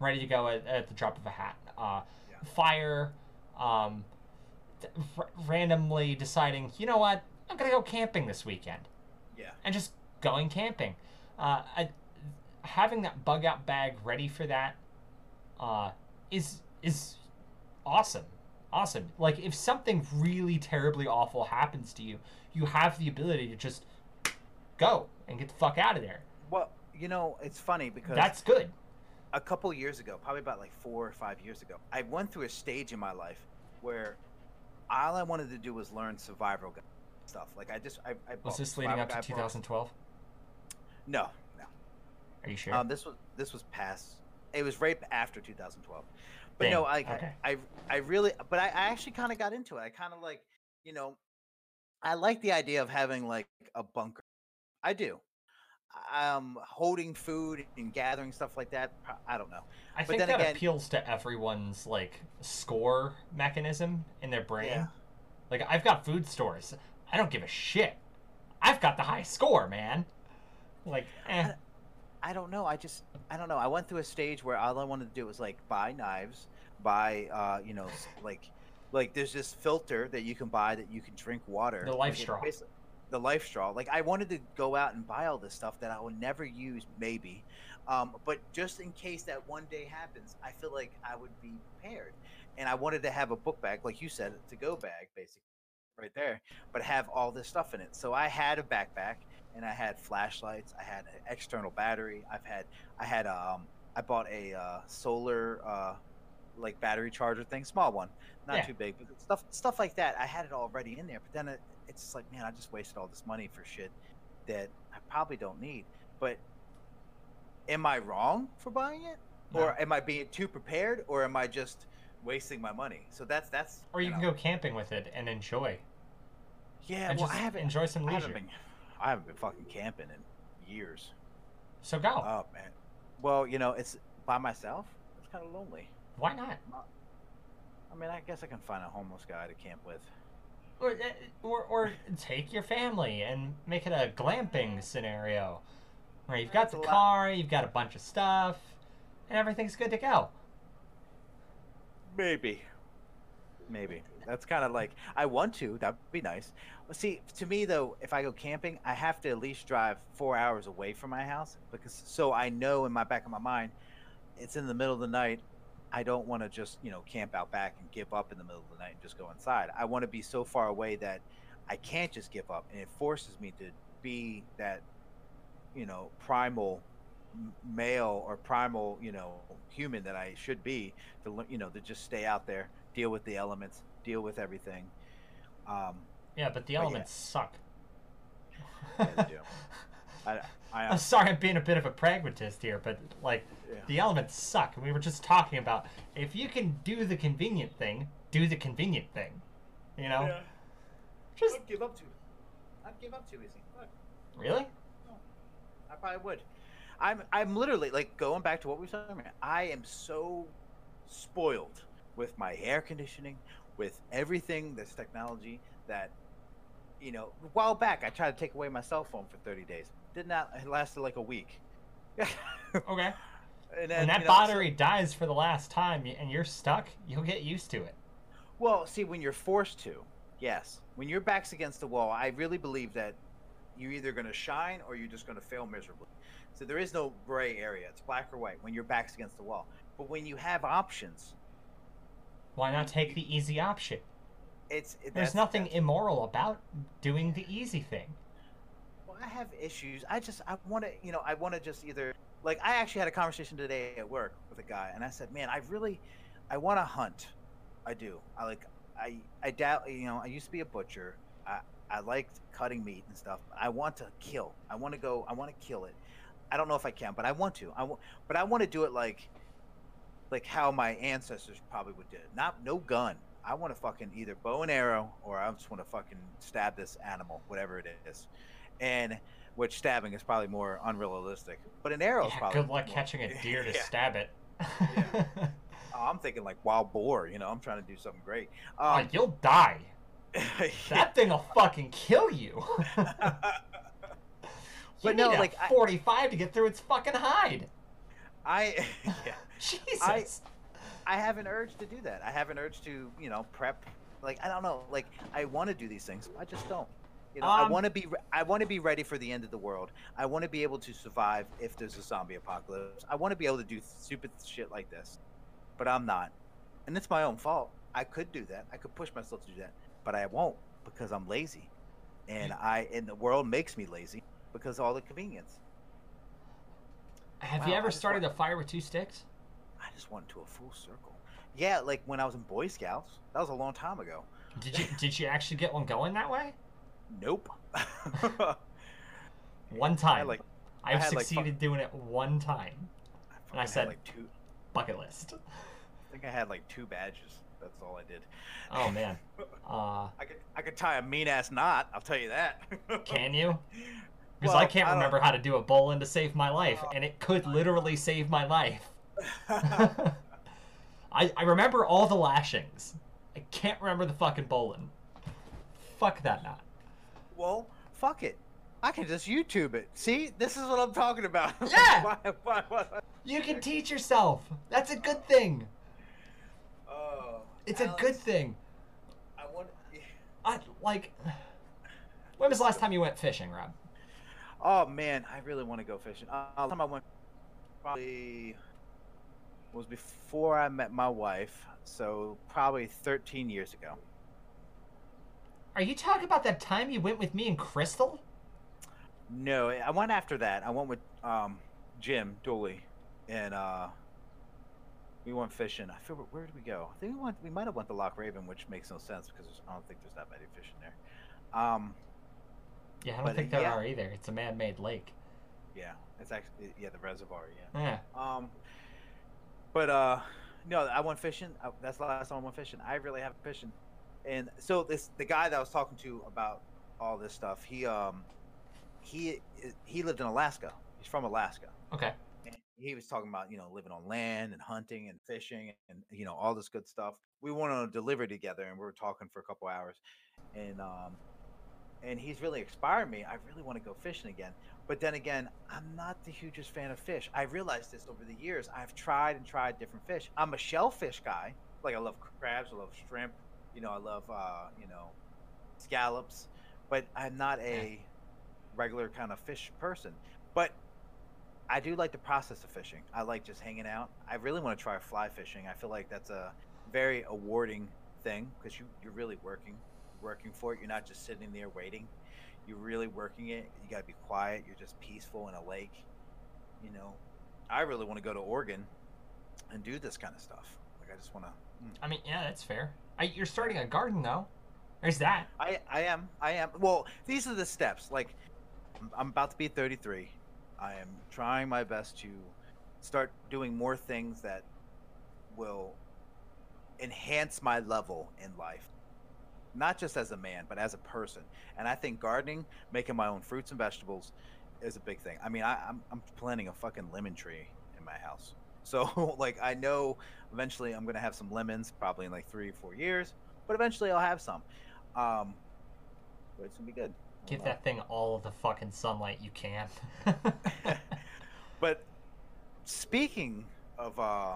ready to go at, at the drop of a hat. Fire, um, r- randomly deciding, you know what, I'm gonna go camping this weekend. Yeah. and just going camping. Uh, I, having that bug out bag ready for that uh, is is awesome. Awesome. Like if something really terribly awful happens to you, you have the ability to just go and get the fuck out of there. Well, you know, it's funny because That's good. A couple years ago, probably about like four or five years ago, I went through a stage in my life where all I wanted to do was learn survival stuff. Like I just, I, I Was this leading up to 2012? No, no. Are you sure? Um, this was this was past. It was right after 2012. But Damn, no, I, okay. I I I really, but I, I actually kind of got into it. I kind of like, you know, I like the idea of having like a bunker. I do. Um, holding food and gathering stuff like that. I don't know. I but think then that again- appeals to everyone's like score mechanism in their brain. Yeah. Like I've got food stores. I don't give a shit. I've got the high score, man. Like, eh. I don't know. I just I don't know. I went through a stage where all I wanted to do was like buy knives, buy uh, you know, like like there's this filter that you can buy that you can drink water. The Life Straw. basi- The life straw. Like I wanted to go out and buy all this stuff that I will never use, maybe. Um, but just in case that one day happens, I feel like I would be prepared. And I wanted to have a book bag, like you said, to go bag, basically, right there, but have all this stuff in it. So I had a backpack and I had flashlights. I had an external battery. I've had I had um I bought a uh, solar uh like battery charger thing, small one, not Yeah. too big, but stuff stuff like that. I had it already in there, but then it, it's just like, man, I just wasted all this money for shit that I probably don't need. But am I wrong for buying it, or am I being too prepared, or am I just wasting my money? So that's that's or you can know, go camping with it and enjoy. yeah. and well, I haven't enjoy some I leisure. haven't been I haven't been fucking camping in years. So go. Oh man. Well, you know, it's by myself. It's kind of lonely. Why not? I mean, I guess I can find a homeless guy to camp with. Or, uh, or, or take your family and make it a glamping scenario where you've got That's the a lot. car, you've got a bunch of stuff, and everything's good to go. Maybe. Maybe. That's kind of like I want to. That'd be nice. Well, see, to me though, if I go camping, I have to at least drive four hours away from my house because so I know in my back of my mind, it's in the middle of the night. I don't want to just you know camp out back and give up in the middle of the night and just go inside. I want to be so far away that I can't just give up, and it forces me to be that you know primal male or primal you know human that I should be to you know to just stay out there, deal with the elements, deal with everything. Um, yeah, but the elements yeah. suck. yeah, they do. (laughs) I, I, am sorry, I'm being a bit of a pragmatist here, but like yeah. the elements suck. We were just talking about if you can do the convenient thing, do the convenient thing. You know. Yeah. Just I'd give up to. I'd give up too easy. Look. Really? No, I probably would. I'm I'm literally like going back to what we were talking about. I am so spoiled with my air conditioning, with everything that's technology that you know, a while back I tried to take away my cell phone for 30 days. Did not it lasted like a week. (laughs) okay. And then, when that you know, battery so, dies for the last time and you're stuck, you'll get used to it. Well, see, when you're forced to, yes. When your back's against the wall, I really believe that you're either going to shine or you're just going to fail miserably. So there is no gray area. It's black or white when your back's against the wall. But when you have options, why not take the easy option? It's it, there's nothing immoral about doing the easy thing. I have issues. I just I want to you know I want to just either like I actually had a conversation today at work with a guy, and I said, man, I really I want to hunt. I do. I like I I doubt you know I used to be a butcher. I I liked cutting meat and stuff. I want to kill. I want to go. I want to kill it. I don't know if I can, but I want to. I want, but I want to do it like, like how my ancestors probably would do it. Not no gun. I want to fucking either bow and arrow, or I just want to fucking stab this animal, whatever it is, and which stabbing is probably more unrealistic. But an arrow yeah, probably good luck more, catching a (laughs) deer to yeah. stab it. yeah. oh, I'm thinking like wild boar. You know, I'm trying to do something great. Um, oh, you'll die. (laughs) that thing will fucking kill you. (laughs) but no, like forty-five I, to get through its fucking hide. I yeah. Jesus. I, I have an urge to do that. I have an urge to, you know, prep. Like I don't know. Like I want to do these things. I just don't. You know, um, I want to be. I want to be ready for the end of the world. I want to be able to survive if there's a zombie apocalypse. I want to be able to do stupid shit like this, but I'm not, and it's my own fault. I could do that. I could push myself to do that, but I won't because I'm lazy, and I and the world makes me lazy because all the convenience. Have wow, you ever started a fire with two sticks? I just went to a full circle. Yeah, like when I was in Boy Scouts. That was a long time ago. Did you did you actually get one going that way? Nope. (laughs) one time. I like, I've I succeeded like, doing it one time. I and I said like two bucket list. (laughs) I think I had like two badges. That's all I did. Oh man. (laughs) Uh, I could I could tie a mean ass knot. I'll tell you that. can you? Because well, I can't I remember how to do a bowline to save my life, uh, and it could literally save my life. I, I remember all the lashings. I can't remember the fucking bowline. Fuck that knot. Well, fuck it. I can just YouTube it. See, this is what I'm talking about. (laughs) Yeah. why, why, why, you can teach yourself. That's a good thing. Oh. It's Alex, a good thing. I want. I like. (sighs) When was the last time you went fishing, Rob? Oh man, I really want to go fishing. Uh, last time I went probably was before I met my wife, so probably 13 years ago. Are you talking about that time you went with me and Crystal? No, I went after that. I went with um, Jim Dooley, and uh, we went fishing. I feel where did we go? I think we went. We might have went to Loch Raven, which makes no sense because I don't think there's that many fish in there. Um, yeah, I don't but, think there yeah. are either. It's a man-made lake. Yeah, it's actually yeah the reservoir. Yeah. Yeah. Um, but uh, no, I went fishing. I, that's the last time I went fishing. I really haven't fishing, and so this the guy that I was talking to about all this stuff. He um, he he lived in Alaska. He's from Alaska. Okay. And he was talking about you know living on land and hunting and fishing and you know all this good stuff. We went on a delivery together and we were talking for a couple hours, and um, and he's really inspired me. I really want to go fishing again. But then again, I'm not the hugest fan of fish. I realized this over the years. I've tried and tried different fish. I'm a shellfish guy. Like I love crabs, I love shrimp. You know, I love uh, you know scallops. But I'm not a regular kind of fish person. But I do like the process of fishing. I like just hanging out. I really want to try fly fishing. I feel like that's a very awarding thing because you you're really working working for it. You're not just sitting there waiting. You're really working it. You got to be quiet. You're just peaceful in a lake. You know, I really want to go to Oregon and do this kind of stuff. Like I just want to. Mm. I mean, yeah, that's fair. I, you're starting a garden though. There's that. I I am I am. Well, these are the steps. Like I'm, I'm about to be 33. I am trying my best to start doing more things that will enhance my level in life not just as a man but as a person and i think gardening making my own fruits and vegetables is a big thing i mean I, I'm, I'm planting a fucking lemon tree in my house so (laughs) like i know eventually i'm gonna have some lemons probably in like three or four years but eventually i'll have some. Um but it's gonna be good. Give that thing all of the fucking sunlight you can. (laughs) (laughs) but speaking of uh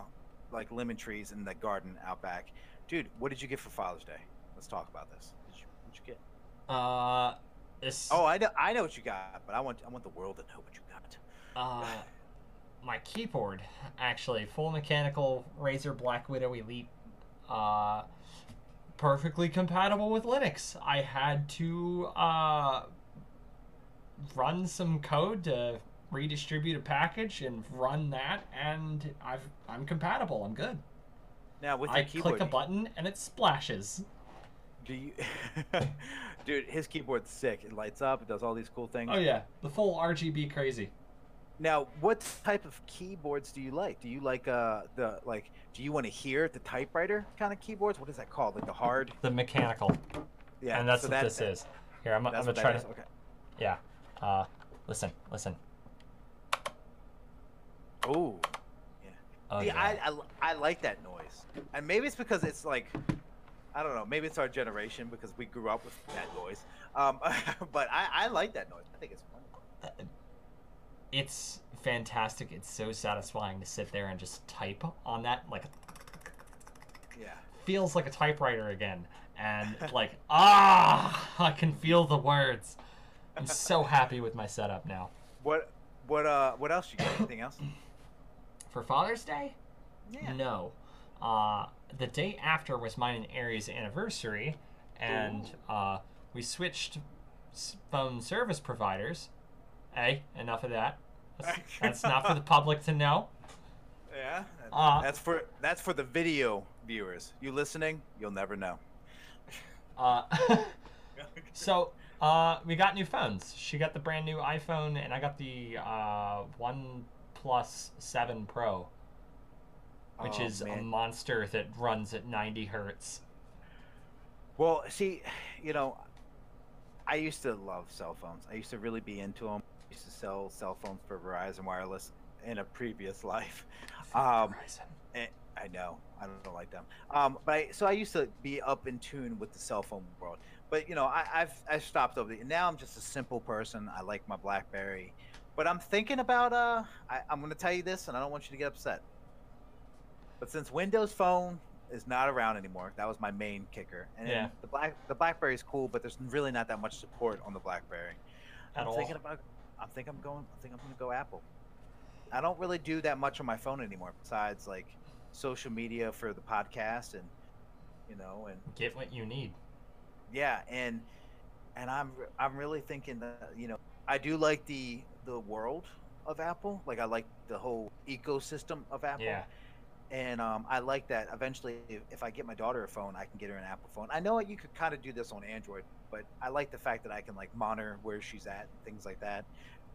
like lemon trees in the garden out back dude what did you get for father's day? Let's talk about this. Did you, what'd you get? Uh, this. oh i know i know what you got but i want i want the world to know what you got. Uh, my keyboard, actually, full mechanical Razer Black Widow Elite. Uh, perfectly compatible with Linux. I had to uh, run some code to redistribute a package and run that, and I've I'm compatible. I'm good. now with I keyboard I click a button and it splashes. do you (laughs) dude his keyboard's sick it lights up it does all these cool things Oh yeah, the full RGB crazy. Now, what type of keyboards do you like? Do you like uh the like? Do you want to hear the typewriter kind of keyboards? What is that called? Like the hard? The mechanical, Yeah, and that's so what that- this is. Here, I'm, I'm gonna try to. Okay. Yeah. Uh, listen, listen. Ooh. Oh, See, yeah. I, I I like that noise, and maybe it's because it's like, I don't know. Maybe it's our generation because we grew up with that noise. Um, (laughs) but I I like that noise. I think it's fun. It's fantastic. It's so satisfying to sit there and just type on that. Like, Yeah. feels like a typewriter again. And (laughs) like, ah, I can feel the words. I'm so happy with my setup now. What what uh what else you got? Anything else? (coughs) For Father's Day, Yeah. no. Uh, the day after was mine and Aries' anniversary, and uh, we switched phone service providers. Hey, enough of that. That's, (laughs) that's not for the public to know. Yeah. that- Uh, that's for that's for the video viewers. You listening? You'll never know. Uh, (laughs) so uh, we got new phones. She got the brand new iPhone, and I got the uh, One Plus Seven Pro, which Oh, is a monster that runs at 90 hertz. Well, see, you know, I used to love cell phones. I used to really be into them. I used to sell cell phones for Verizon Wireless in a previous (laughs) life. (laughs) Um, Verizon. eh, I know I don't like them. Um, but I, so I used to be up in tune with the cell phone world. But you know, I, I've I've stopped over the. Now I'm just a simple person. I like my BlackBerry, but I'm thinking about. Uh, I, I'm going to tell you this, and I don't want you to get upset. But since Windows Phone is not around anymore, that was my main kicker. And Yeah. the black the BlackBerry is cool, but there's really not that much support on the BlackBerry. At I'm all. thinking about. I'm think I'm going. I think I'm going to go Apple. I don't really do that much on my phone anymore, besides like social media for the podcast and you know and Get what you need. yeah and and I'm I'm really thinking that you know I do like the the world of Apple. Like I like the whole ecosystem of Apple. Yeah. And um, I like that. Eventually, if, I get my daughter a phone, I can get her an Apple phone. I know you could kind of do this on Android, but I like the fact that I can like monitor where she's at, and things like that,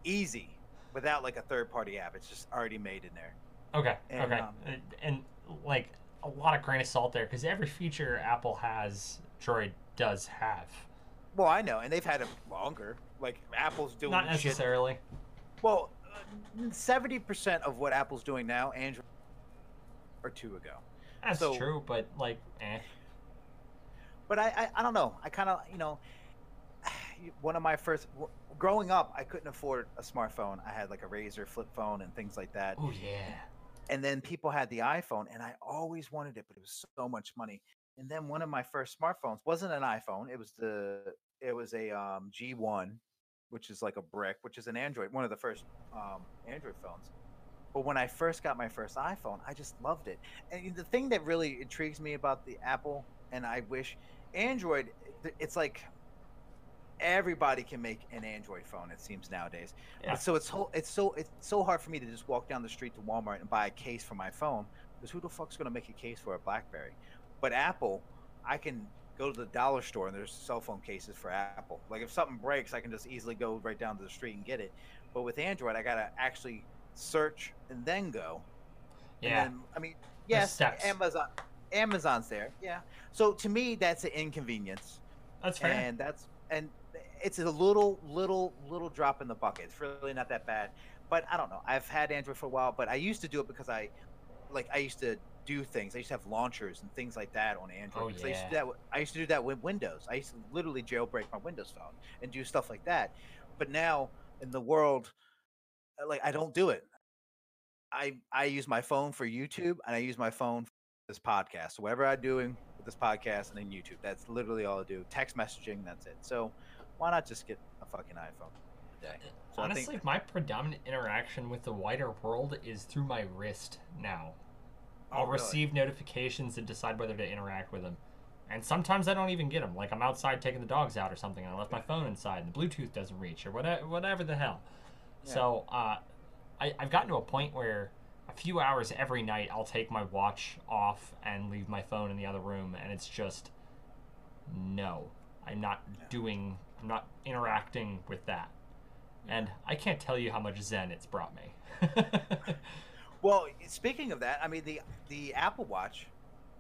easy, without like a third-party app. It's just already made in there. Okay. And, okay. um, and, and like a lot of grain of salt there, because every feature Apple has, Droid does have. Well, I know, and they've had it longer. Like Apple's doing Not shit. necessarily. Well, seventy percent of what Apple's doing now, Android, or two ago. That's So- true, but like, eh. But I, I, I don't know. I kind of, you know, one of my first, growing up, I couldn't afford a smartphone. I had like a Razr flip phone and things like that. Oh yeah. And then people had the iPhone, and I always wanted it, but it was so much money. And then one of my first smartphones wasn't an iPhone. It was the, it was a um, G1, which is like a brick, which is an Android, one of the first um, Android phones. But when I first got my first iPhone, I just loved it. And the thing that really intrigues me about the Apple, and I wish Android, it's like everybody can make an Android phone. It seems nowadays. Yeah. So it's so it's so it's so hard for me to just walk down the street to Walmart and buy a case for my phone because who the fuck's gonna make a case for a BlackBerry? But Apple, I can go to the dollar store and there's cell phone cases for Apple. Like if something breaks, I can just easily go right down to the street and get it. But with Android, I gotta actually search and then go. Yeah. And then, I mean, yes. Amazon, Amazon's there. Yeah. So to me, that's an inconvenience That's fair. and that's and it's a little little little drop in the bucket it's really not that bad but i don't know i've had android for a while but i used to do it because i like i used to do things i used to have launchers and things like that on android Oh, because I, used to yeah. do that, with- I used to do that with windows i used to literally jailbreak my windows phone and do stuff like that but now in the world Uh, like i don't do it i i use my phone for youtube and i use my phone for this podcast so whatever i'm doing with this podcast and then youtube that's literally all i do text messaging that's it so why not just get a fucking iphone today eh, so Honestly, my predominant interaction with the wider world is through my wrist now. Oh, I'll really? receive notifications and decide whether to interact with them. And sometimes I don't even get them. Like I'm outside taking the dogs out or something, and I left my phone inside, and the Bluetooth doesn't reach, or whatever, whatever the hell. Yeah. So uh, I, I've gotten to a point where a few hours every night I'll take my watch off and leave my phone in the other room, and it's just no, I'm not Yeah. doing, I'm not interacting with that. And I can't tell you how much zen it's brought me. (laughs) Well, speaking of that, I mean the the Apple Watch.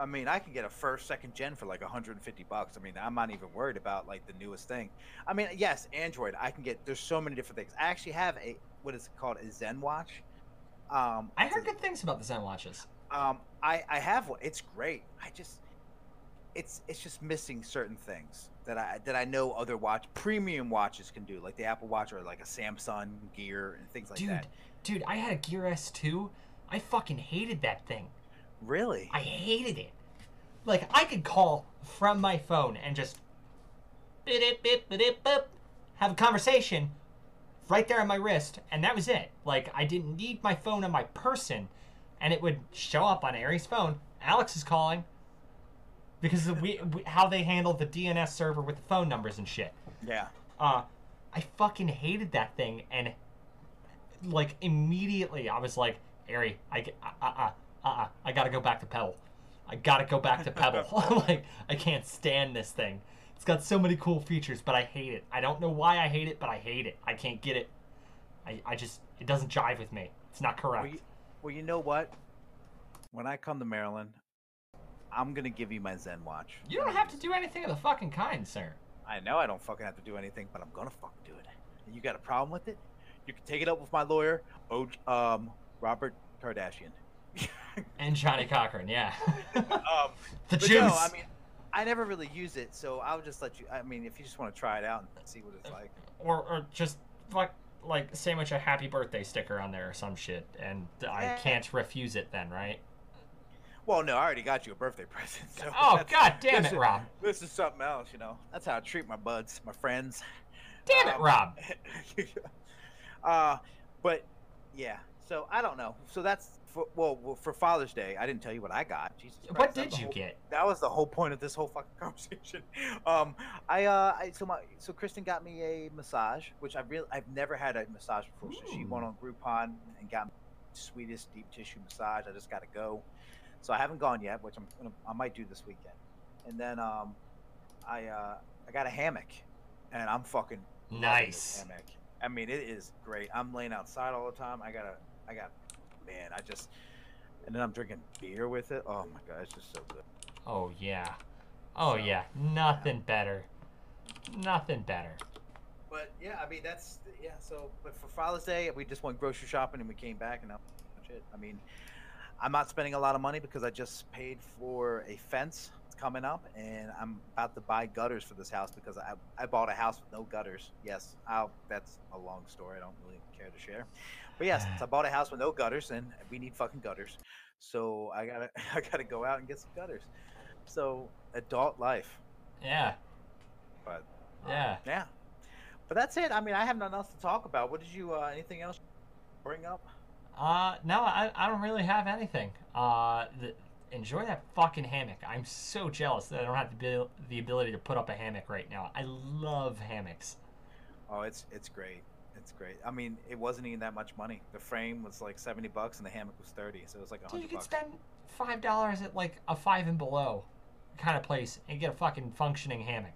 I mean, I can get a first, second gen for like 150 bucks. I mean, I'm not even worried about like the newest thing. I mean, yes, Android. I can get. There's so many different things. I actually have a what is it called a Zen watch. Um, I heard good things about the Zen watches. Um, I I have one. It's great. I just it's it's just missing certain things that I that I know other watch premium watches can do, like the Apple Watch or like a Samsung Gear and things like dude, that. dude, I had a Gear S2. I fucking hated that thing. Really? I hated it. Like I could call from my phone and just bit it bit bit it boop, have a conversation right there on my wrist, and that was it. Like I didn't need my phone on my person, and it would show up on Aries' phone. Alex is calling because of we, we how they handle the DNS server with the phone numbers and shit. yeah. Uh, I fucking hated that thing, and like immediately I was like, Ari, I g- uh uh uh uh, I gotta go back to Pebble. I gotta go back to Pebble. (laughs) (laughs) like I can't stand this thing. It's got so many cool features, but I hate it. I don't know why I hate it, but I hate it. I can't get it. I, I just it doesn't jive with me. It's not correct. Well you, well, you know what? When I come to Maryland, I'm gonna give you my Zen watch. you don't have to do anything of the fucking kind, sir. I know I don't fucking have to do anything, but I'm gonna fucking do it. And you got a problem with it? You can take it up with my lawyer, O- um, Robert Kardashian. (laughs) (laughs) And Johnnie Cochran, yeah. (laughs) um, (laughs) the juice. no, I mean, I never really use it, so I'll just let you. I mean, if you just want to try it out and see what it's like. or or just like like sandwich a happy birthday sticker on there or some shit, and I can't refuse it then, right? Well, no, I already got you a birthday present. So Oh that's- god damn this it, is- Rob! This is something else, you know. That's how I treat my buds, my friends. Damn it, Um, Rob! uh, but yeah. So I don't know. So that's for, well, well for Father's Day. I didn't tell you what I got. Jesus. Christ, What did you whole- get? That was the whole point of this whole fucking (laughs) conversation. Um, I uh, I so my so Kristen got me a massage, which I really I've never had a massage before. So she went on Groupon and got me sweetest deep tissue massage. I just got to go. So I haven't gone yet, which I'm gonna I might do this weekend. And then um, I uh, I got a hammock, and I'm fucking Nice. hammock. I mean, it is great. I'm laying outside all the time. I got a I got man. I just and then I'm drinking beer with it. Oh my god, it's just so good. Oh yeah. Oh So, yeah. Nothing better. Nothing better. But yeah, I mean that's yeah. So, but for Father's Day, we just went grocery shopping and we came back and that was much it. I mean, I'm not spending a lot of money because I just paid for a fence coming up, and I'm about to buy gutters for this house because I I bought a house with no gutters. Yes, I'll, that's a long story. I don't really care to share. But yes, I bought a house with no gutters, and we need fucking gutters. So I gotta (laughs) I gotta go out and get some gutters. So adult life, Yeah. but Yeah. yeah. But that's it. I mean, I have nothing else to talk about. What did you? Uh, anything else bring up? Uh, no, I, I don't really have anything. Uh, the, enjoy that fucking hammock. I'm so jealous that I don't have the, the ability to put up a hammock right now. I love hammocks. Oh, it's it's great. It's great. I mean, it wasn't even that much money. The frame was like seventy bucks, and the hammock was thirty, so it was like a you could bucks. spend five dollars at like a five and below kind of place and get a fucking functioning hammock,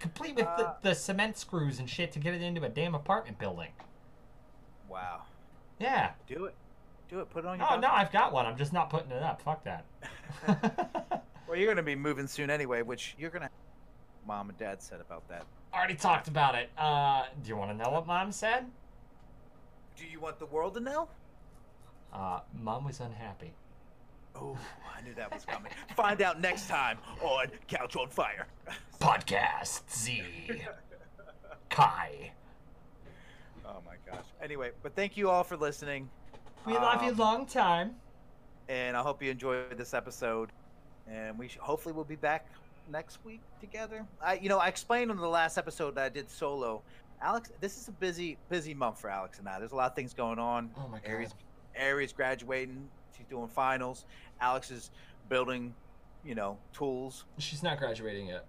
complete with Uh, the, the cement screws and shit to get it into a damn apartment building. Wow. Yeah. Do it. Do it. Put it on your. Oh no. I've got one. I'm just not putting it up. Fuck that. (laughs) Well, you're gonna be moving soon anyway, which you're gonna. Mom and Dad said about that. Already talked about it. Uh, do you want to know what Mom said? Do you want the world to know? Uh, Mom was unhappy. Oh, I knew that was coming. Find out next time on Couch on Fire. Podcast Z. Kai. Oh my gosh. Anyway, but thank you all for listening. We love you Um, long time. and I hope you enjoyed this episode. And we sh- hopefully we'll be back next week together. I, you know, I explained on the last episode that I did solo. Alex, this is a busy, busy month for Alex and I. There's a lot of things going on. Oh my god. Aries, Aries graduating. She's doing finals. Alex is building, you know, tools. She's not graduating yet.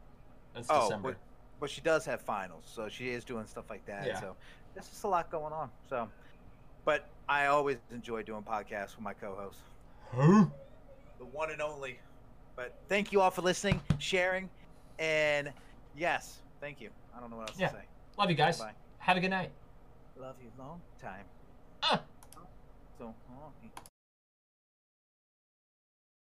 It's Oh, December. but, but she does have finals, so she is doing stuff like that. Yeah. So there's just a lot going on. So, but I always enjoy doing podcasts with my co-host. Who? the one and only. But thank you all for listening, sharing, and yes, thank you. I don't know what else Yeah. to say. Love you guys. Bye. Have a good night. Love you long time. Ah. So long.